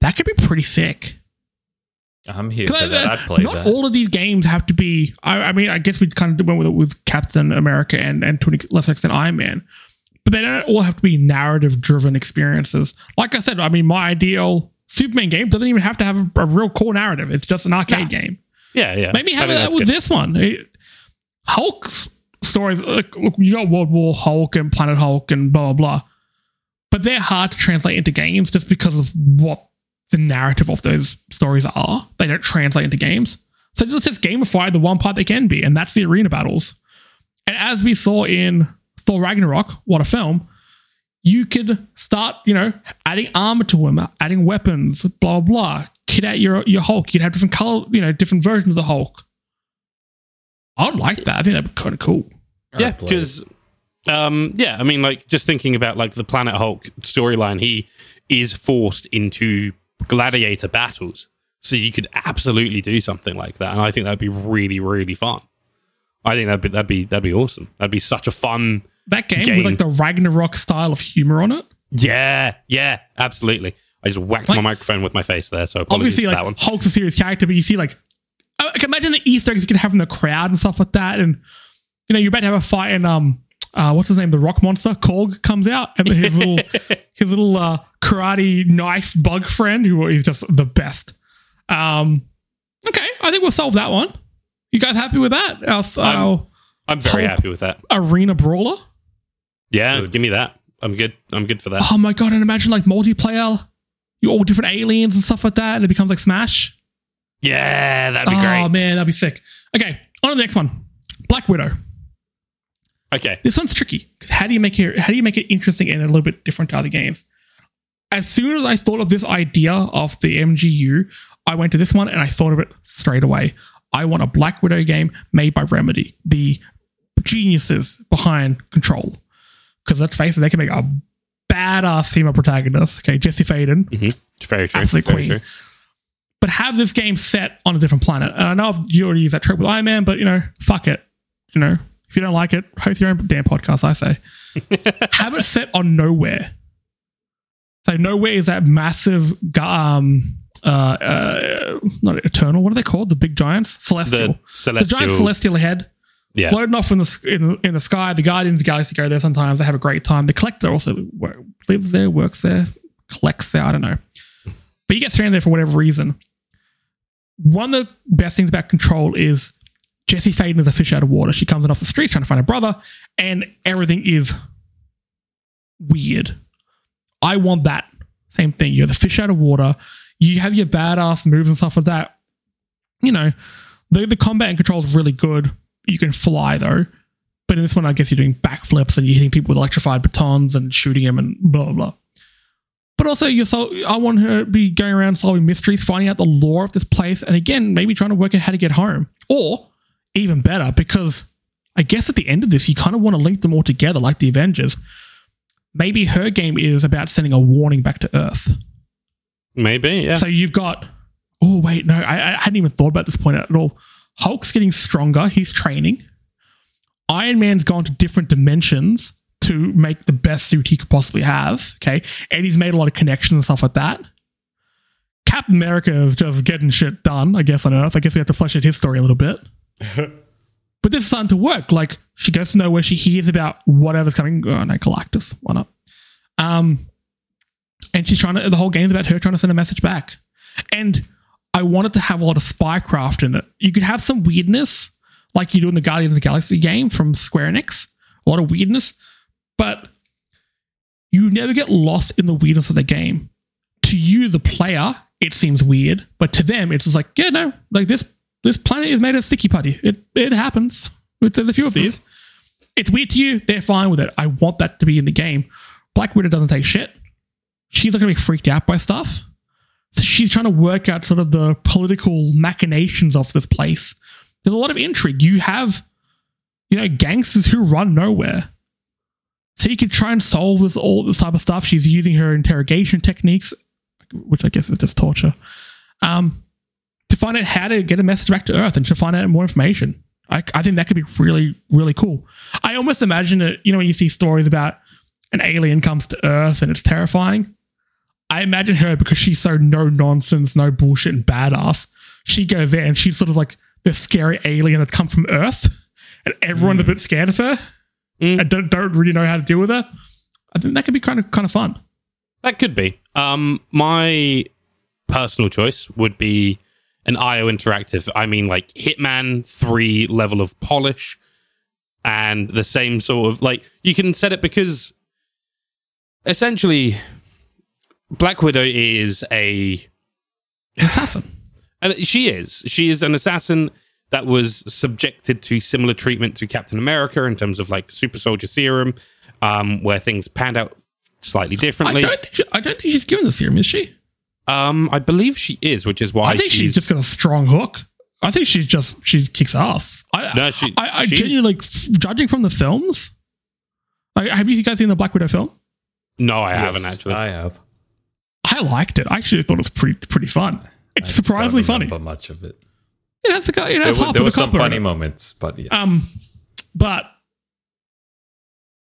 that could be pretty sick. I'm here 'Cause, for that. I'd play not that. all of these games have to be. I, I mean, I guess we kind of went with it with Captain America and and to a lesser extent Iron Man, but they don't all have to be narrative driven experiences. Like I said, I mean, my ideal Superman game doesn't even have to have a, a real core narrative. It's just an arcade game. Yeah, yeah. Maybe I have think that with good. this one. It- Hulk's stories. Look, look, you got World War Hulk and Planet Hulk and blah blah blah, but they're hard to translate into games just because of what the narrative of those stories are. They don't translate into games, so let's just gamify the one part they can be, and that's the arena battles. And as we saw in Thor Ragnarok, what a film! You could start, you know, adding armor to him, adding weapons, blah blah blah. Kit out your your Hulk. You'd have different color, you know, different versions of the Hulk. I'd like that. I think that'd be kind of cool. yeah, I'd play it. because um, yeah, I mean, like just thinking about like the Planet Hulk storyline, he is forced into gladiator battles, so you could absolutely do something like that, and I think that'd be really, really fun. I think that'd be that'd be that'd be awesome. That'd be such a fun. That game, Game. with like the Ragnarok style of humor on it. Yeah, yeah, absolutely. I just whacked Like- my microphone with my face there, so Obviously, like that one. Hulk's a serious character, but you see like I I can imagine the Easter eggs you could have in the crowd and stuff like that, and you know you're about to have a fight and um. Uh, what's his name? The rock monster Korg comes out, and his little <laughs> his little uh, karate knife bug friend, who is just the best. Um, okay, I think we'll solve that one. You guys happy with that? Our, our I'm very happy with that. arena brawler. Yeah, Good. give me that. I'm good. I'm good for that. Oh my god! And imagine like multiplayer, you all different aliens and stuff like that, and it becomes like Smash. Yeah, that'd be oh great. Oh man, that'd be sick. Okay, on to the next one. Black Widow. Okay. This one's tricky because how do you make it? How do you make it interesting and a little bit different to other games? As soon as I thought of this idea of the MGU, I went to this one and I thought of it straight away. I want a Black Widow game made by Remedy, the geniuses behind Control. Because let's face it, they can make a badass female protagonist. Okay, Jesse Faden, Mm-hmm. Very true. Absolute very queen. true. but have this game set on a different planet. And I know you already used that trope with Iron Man, but you know, fuck it. You know, if you don't like it, host your own damn podcast. I say, <laughs> have it set on Knowhere. So Knowhere is that massive, um, uh, uh, not eternal. What are they called? The big giants, celestial. The The, giant celestial head yeah. floating off in the in, in the sky. The Guardians of the Galaxy go there sometimes. They have a great time. The Collector also lives there, works there, collects there. I don't know, but you get stranded there for whatever reason. One of the best things about Control is Jesse Faden is a fish out of water. She comes in off the street trying to find her brother, and everything is weird. I want that same thing. You're the fish out of water. You have your badass moves and stuff like that. You know, the, the combat and control is really good. You can fly though. But in this one, I guess you're doing backflips and you're hitting people with electrified batons and shooting them and blah, blah, blah. But also, you're so, I want her to be going around solving mysteries, finding out the lore of this place, and again, maybe trying to work out how to get home. Or even better, because I guess at the end of this, you kind of want to link them all together like the Avengers. Maybe her game is about sending a warning back to Earth. Maybe. Yeah. So you've got. Oh wait, no, I, I hadn't even thought about this point at all. Hulk's getting stronger. He's training. Iron Man's gone to different dimensions to make the best suit he could possibly have. Okay, and he's made a lot of connections and stuff like that. Captain America is just getting shit done. I guess on Earth. I guess we have to flesh out his story a little bit. <laughs> but this is starting to work. Like she goes to Knowhere she hears about whatever's coming. Oh no, Galactus. Why not? Um, and she's trying to. The whole game's about her trying to send a message back. And I wanted to have a lot of spycraft in it. You could have some weirdness, like you do in the Guardians of the Galaxy game from Square Enix. A lot of weirdness, but you never get lost in the weirdness of the game. To you, the player, it seems weird, but to them, it's just like, yeah, no, like this this planet is made of sticky putty. It it happens. There's a few of these. It's weird to you. They're fine with it. I want that to be in the game. Black Widow doesn't take shit. She's not going to be freaked out by stuff. So she's trying to work out sort of the political machinations of this place. There's a lot of intrigue. You have, you know, gangsters who run Knowhere. So you can try and solve this all this type of stuff. She's using her interrogation techniques, which I guess is just torture, um, find out how to get a message back to Earth and to find out more information. I, I think that could be really, really cool. I almost imagine it, you know, when you see stories about an alien comes to Earth and it's terrifying. I imagine her because she's so no nonsense, no bullshit, and badass. She goes there and she's sort of like the scary alien that comes from Earth, and everyone's a bit scared of her Mm. and don't, don't really know how to deal with her. I think that could be kind of kind of fun. That could be. Um, my personal choice would be an IO interactive. I mean, like Hitman 3 level of polish and the same sort of like you can set it because essentially Black Widow is a assassin. <laughs> and she is. She is an assassin that was subjected to similar treatment to Captain America in terms of like super soldier serum, um, where things panned out slightly I differently. don't think she, I don't think she's given the serum, is she? Um, I believe she is, which is why I think she's, she's, just got a strong hook. I think she's just she kicks ass. I No, she- I, I genuinely like f- judging from the films. Like, have you guys seen the Black Widow film? no, I Yes, haven't actually. I have. I liked it. I actually thought it was pretty pretty fun. It's I surprisingly don't funny. remember much of it. It has a guy. It There, has were, half there were some funny moments, but yes. Um, but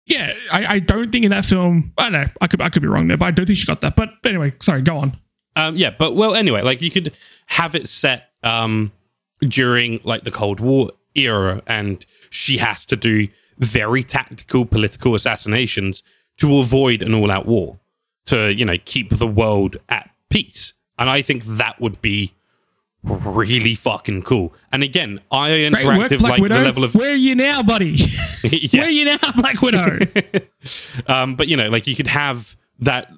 yeah, I, I don't think in that film. I don't know. I could I could be wrong there, but I don't think she got that. But anyway, sorry. Go on. Um, yeah, but well, anyway, like you could have it set um, during like the Cold War era, and she has to do very tactical political assassinations to avoid an all-out war, to you know keep the world at peace. And I think that would be really fucking cool. And again, I Great work, Black like Widow. the level of Where are you now, buddy? <laughs> <laughs> Where are you now, Black Widow? <laughs> Um, but you know, like you could have that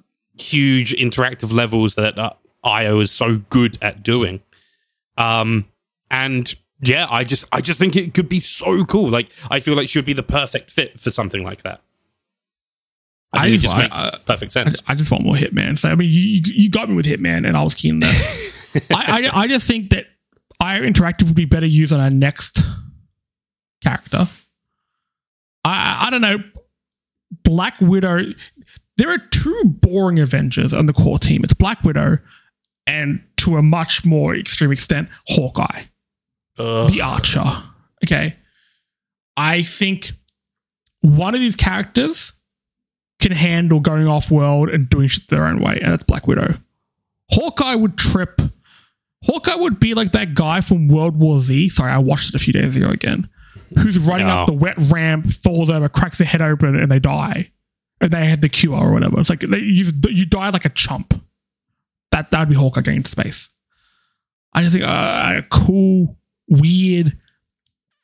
huge interactive levels that uh, IO is so good at doing. Um, and yeah, I just I just think it could be so cool. Like I feel like she would be the perfect fit for something like that. I I think it just just want- makes I- perfect sense. I just want more Hitman. So I mean, you you- got me with Hitman, and I was keen on that. <laughs> I, I I just think that IO Interactive would be better used on our next character. I I don't know. Black Widow. There are two boring Avengers on the core team. It's Black Widow, and to a much more extreme extent, Hawkeye. Ugh. the archer. Okay. I think one of these characters can handle going off world and doing shit their own way, and that's Black Widow. Hawkeye would trip. Hawkeye would be like that guy from World War Z. Sorry, I watched it a few days ago again. Who's running up the wet ramp, falls over, cracks their head open, and they die. And they had the cure or whatever. It's like they, you, you die like a chump. That that would be going into space. I just think uh, a cool, weird,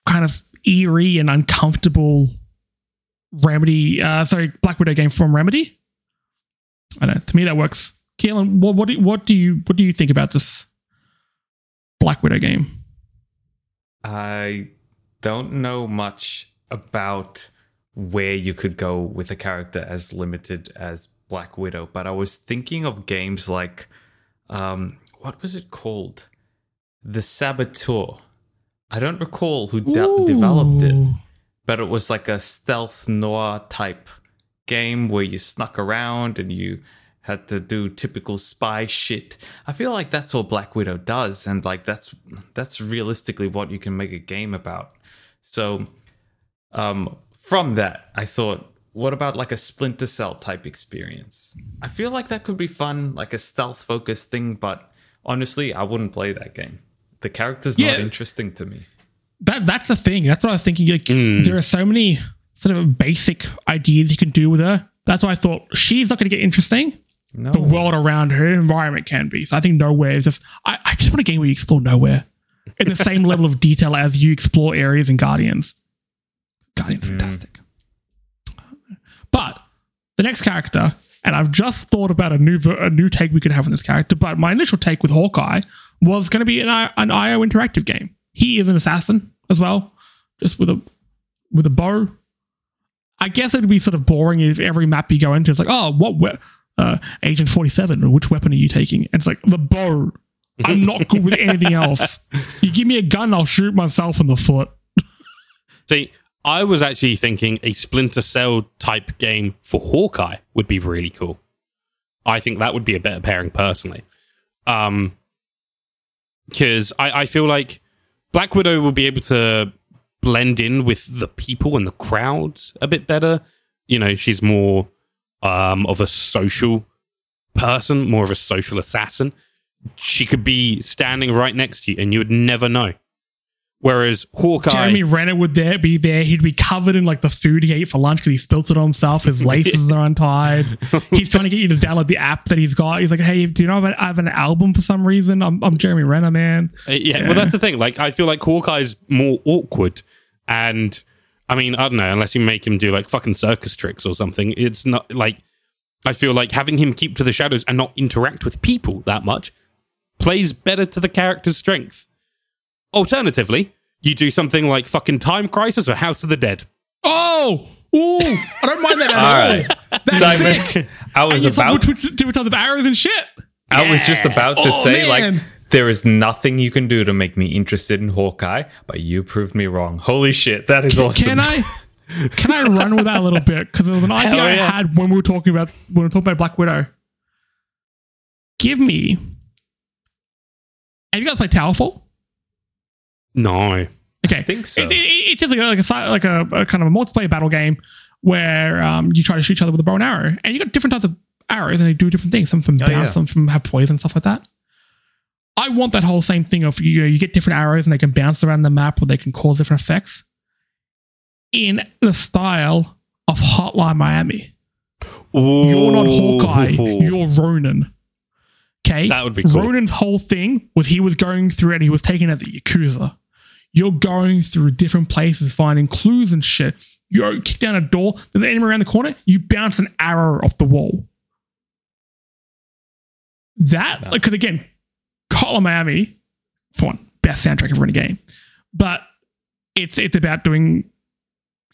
kind of eerie and uncomfortable Remedy. Uh, sorry, Black Widow game from Remedy. I don't know. To me, that works. Keelan, what what do, what do you what do you think about this Black Widow game? I don't know much about where you could go with a character as limited as Black Widow, but I was thinking of games like, um, what was it called? The Saboteur. I don't recall who de- developed it, but it was like a stealth noir type game where you snuck around and you had to do typical spy shit. I feel like that's all Black Widow does, and like that's that's realistically what you can make a game about. So, um, from that, I thought, what about like a Splinter Cell type experience? I feel like that could be fun, like a stealth focused thing, but honestly, I wouldn't play that game. The character's not interesting to me. That that's the thing. That's what I was thinking. Like, Mm. there are so many sort of basic ideas you can do with her. That's why I thought she's not going to get interesting. No, The world around her environment can be. So I think Knowhere is just. I, I just want a game where you explore Knowhere in the same <laughs> level of detail as you explore areas in Guardians. Guardians, fantastic. But the next character, and I've just thought about a new a new take we could have on this character. But my initial take with Hawkeye was going to be an, an IO interactive game. He is an assassin as well, just with a with a bow. I guess it'd be sort of boring if every map you go into, it's like, oh, what we- uh, Agent Forty Seven, which weapon are you taking? And it's like the bow. I'm not good with anything else. <laughs> You give me a gun, I'll shoot myself in the foot. See, I was actually thinking a Splinter Cell type game for Hawkeye would be really cool. I think that would be a better pairing personally. Um, because I, I feel like Black Widow will be able to blend in with the people and the crowds a bit better. You know, she's more um, of a social person, more of a social assassin. She could be standing right next to you and you would never know. Whereas Hawkeye. Jeremy Renner would there be there. He'd be covered in like the food he ate for lunch because he spilt it on himself. His <laughs> laces are untied. He's trying to get you to download the app that he's got. He's like, "Hey, do you know I have an album for some reason? I'm, I'm Jeremy Renner, man." Uh, yeah, well, that's the thing. Like, I feel like Hawkeye's more awkward, and I mean, I don't know, unless you make him do like fucking circus tricks or something. It's not like I feel like having him keep to the shadows and not interact with people that much plays better to the character's strength. Alternatively, you do something like fucking Time Crisis or House of the Dead. Oh, ooh, I don't mind that at <laughs> All all. right. That's sick. <laughs> I was you saw about different different types of arrows and shit. I was just about to Oh, say, man. like, there is nothing you can do to make me interested in Hawkeye, but you proved me wrong. Holy shit, that is awesome. Can I? Can I run with that a little bit? Because there was an idea Hell I had when we were talking about when we were talking about Black Widow. Give me. Have you got guys played Towerfall? No. Okay, I think so. It, it- it's just like a, like a like a, a kind of a multiplayer battle game where um, you try to shoot each other with a bow and arrow, and you got different types of arrows, and they do different things. Some from bounce, yeah. some from have poison, stuff like that. I want that whole same thing of you know you get different arrows and they can bounce around the map or they can cause different effects in the style of Hotline Miami. You're not Hawkeye. You're Ronin. Okay, That would be cool. Ronin's whole thing was he was going through and he was taking out the yakuza. You're going through different places, finding clues and shit. You kick down a door. There's an enemy around the corner. You bounce an arrow off the wall. That, because again, Call of Miami, for one, best soundtrack ever in a game. But it's it's about doing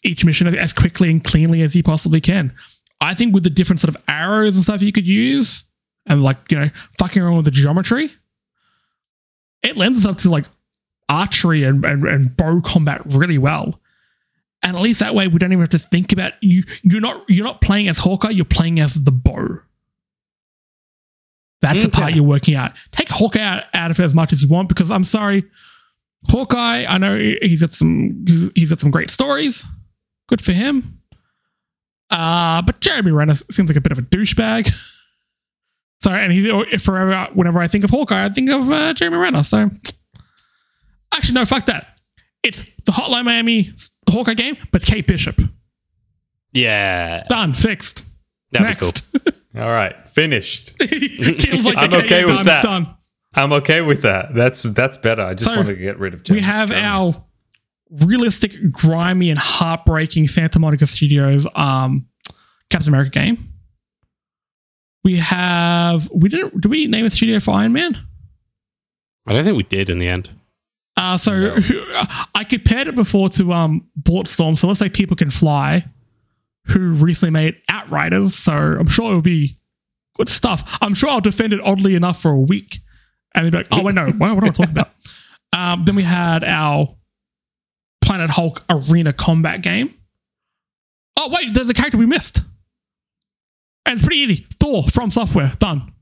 each mission as quickly and cleanly as you possibly can. I think with the different sort of arrows and stuff you could use, and like you know, fucking around with the geometry, it lends itself to like archery and, and, and bow combat really well. And at least that way, we don't even have to think about you. You're not you're not playing as Hawkeye. You're playing as the bow. That's the part you're working out. Take Hawkeye out, out of it as much as you want because I'm sorry, Hawkeye. I know he's got some he's got some great stories. Good for him. Uh, but Jeremy Renner seems like a bit of a douchebag. <laughs> Sorry, and he's forever. Whenever I think of Hawkeye, I think of uh, Jeremy Renner. So, actually, no, fuck that. It's the Hotline Miami Hawkeye game, but Kate Bishop. Yeah. Done, fixed. That'd Next. cool. <laughs> All right, finished. <laughs> Like, I'm okay with done, that. Done. I'm okay with that. That's that's better. I just So, want to get rid of. we have our realistic, grimy, and heartbreaking Santa Monica Studios um, Captain America game. We have we didn't do we name a studio for Iron Man? I don't think we did in the end. Uh, so No. I compared it before to um Storm. So let's say people can fly, who recently made Outriders. So I'm sure it'll be good stuff. I'm sure I'll defend it oddly enough for a week, and they'd be like, "Oh wait, no, what, what am I talking about?" <laughs> Um, then we had our Planet Hulk arena combat game. Oh wait, there's a character we missed, and it's pretty easy. Thor FromSoftware done.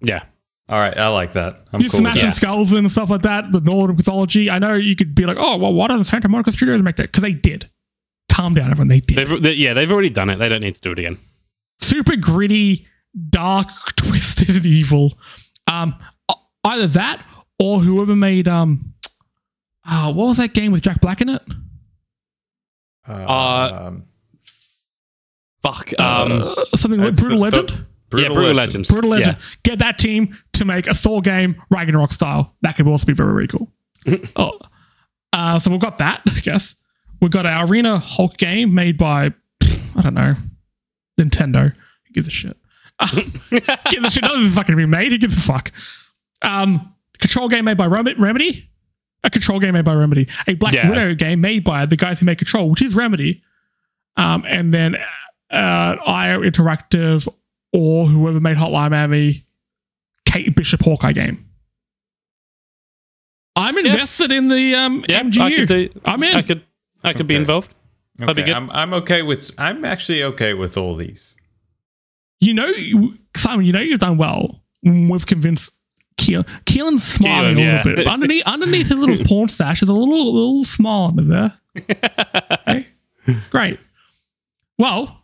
Yeah. All right, I like that. I'm You cool smashing that. skulls and stuff like that, the Northern mythology. I know you could be like, oh, well, why don't the Santa Monica Studios make that? Because they did. Calm down, everyone. They did. They've, they, yeah, they've already done it. They don't need to do it again. Super gritty, dark, <laughs> twisted, evil. Um, either that or whoever made um, uh, what was that game with Jack Black in it? Uh, um, Fuck. Um, Uh, something like Brutal the- Legend. the- yeah, Brutal Legend. Brutal Legend. Yeah. Get that team to make a Thor game Ragnarok style. That could also be very, very cool. <laughs> oh, uh, so we've got that, <laughs> I guess. We've got our Arena Hulk game made by, I don't know, Nintendo. Who gives a shit? <laughs> Gives a shit. None of this is fucking remade. Who gives a fuck? Um, control game made by Rem- Remedy. A control game made by Remedy. A Black Yeah. Widow game made by the guys who make Control, which is Remedy. Um, and then uh, IO Interactive or whoever made Hotline Miami, Kate Bishop Hawkeye game. I'm invested in the um, yeah, MGU. I could do. I'm in. I could. I could be Okay. involved. That'd be good. I'm I'm okay with. I'm actually okay with all these. You know, you- Simon, you know you've done well. We've convinced Keelan. Keelan's smiling Keelan, a yeah. little bit. Underneath, <laughs> underneath his little porn stash, there's a little, little smile under there. <laughs> Okay. Great. Well,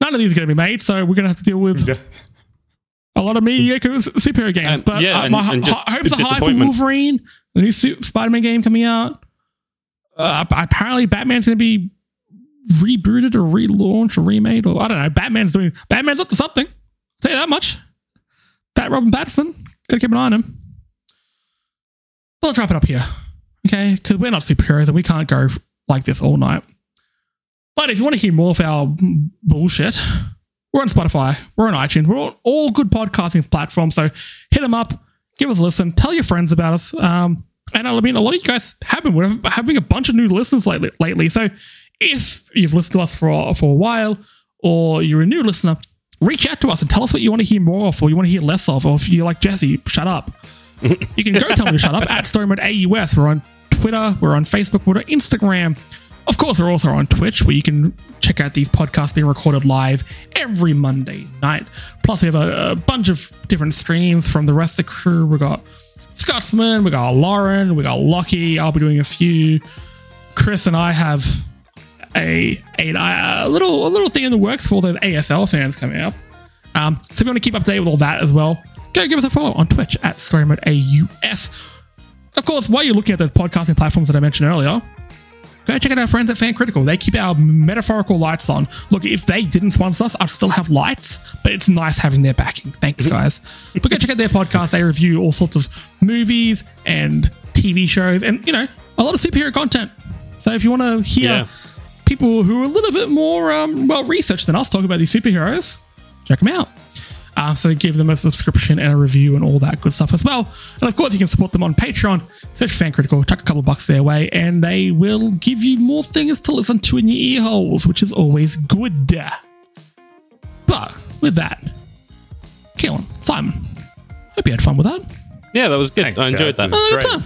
none of these are going to be made, so we're going to have to deal with a lot of mediocre s- superhero games. And- but yeah, uh, my ho- and just hopes are high for. Wolverine, the new Spider-Man game coming out. Uh, apparently, Batman's going to be rebooted or relaunched or remade, or I don't know. Batman's doing Batman's up to something. tell you that much. That Robin Pattinson, gotta keep an eye on him. Well, let's wrap it up here, okay? Because we're not superheroes and we can't go like this all night. But if you want to hear more of our bullshit, we're on Spotify, we're on iTunes, we're on all good podcasting platforms. So hit them up, give us a listen, tell your friends about us. Um, and I mean, a lot of you guys have been we're having a bunch of new listeners lately. lately. So if you've listened to us for for a while, or you're a new listener, reach out to us and tell us what you want to hear more of, or you want to hear less of, or if you're like Jesse, shut up. you can go tell me to shut up at Story Mode AUS. We're on Twitter, we're on Facebook, we're on Instagram. Of course, we're also on Twitch, where you can check out these podcasts being recorded live every Monday night. Plus, we have a, a bunch of different streams from the rest of the crew. We got Scotsman, we got Lauren, we got Lockie. I'll be doing a few. Chris and I have a, a, a little a little thing in the works for all those AFL fans coming up. Um, so if you want to keep up to date with all that as well, go give us a follow on Twitch at Story Mode AUS. Of course, while you're looking at those podcasting platforms that I mentioned earlier, go check out our friends at Fan Critical. They keep our metaphorical lights on. Look, if they didn't sponsor us, I'd still have lights, but it's nice having their backing. Thanks, guys. but go check out their podcast. They review all sorts of movies and TV shows and, you know, a lot of superhero content. So if you want to hear Yeah. people who are a little bit more um, well researched than us talk about these superheroes, check them out. Uh, so give them a subscription and a review and all that good stuff as well. And of course, you can support them on Patreon. Search Fan Critical, chuck a couple bucks their way, and they will give you more things to listen to in your ear holes, which is always good. But with that, Keelan, Simon, hope you had fun with that. Yeah, that was good. Thanks, I enjoyed guys. that. It was good great. time.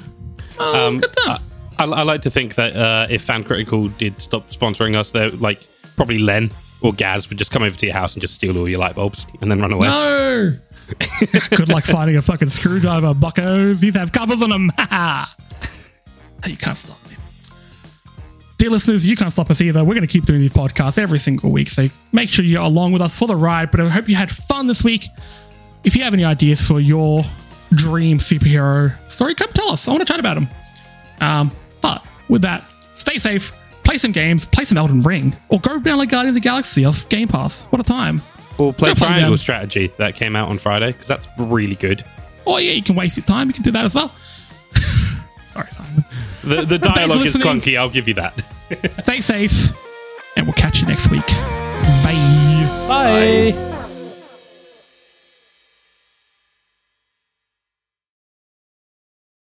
Oh, that Um, good time. I, I like to think that uh, if Fan Critical did stop sponsoring us, they're like probably Len or Gaz would just come over to your house and just steal all your light bulbs and then run away. No! <laughs> Good luck finding a fucking screwdriver, buckos. These have covers on them. <laughs> Ha ha! You can't stop me. dear listeners, you can't stop us either. We're going to keep doing these podcasts every single week. So make sure you're along with us for the ride. But I hope you had fun this week. If you have any ideas for your dream superhero story, come tell us. I want to chat about them. Um, but with that, stay safe, play some games, play some Elden Ring, or go download Guardians of the Galaxy off Game Pass. What a time. Or play Go Triangle them. Strategy that came out on Friday because that's really good. Oh yeah, you can waste your time. You can do that as well. <laughs> Sorry, Simon. The, the <laughs> dialogue is clunky, I'll give you that. Stay safe, and we'll catch you next week. Bye. Bye.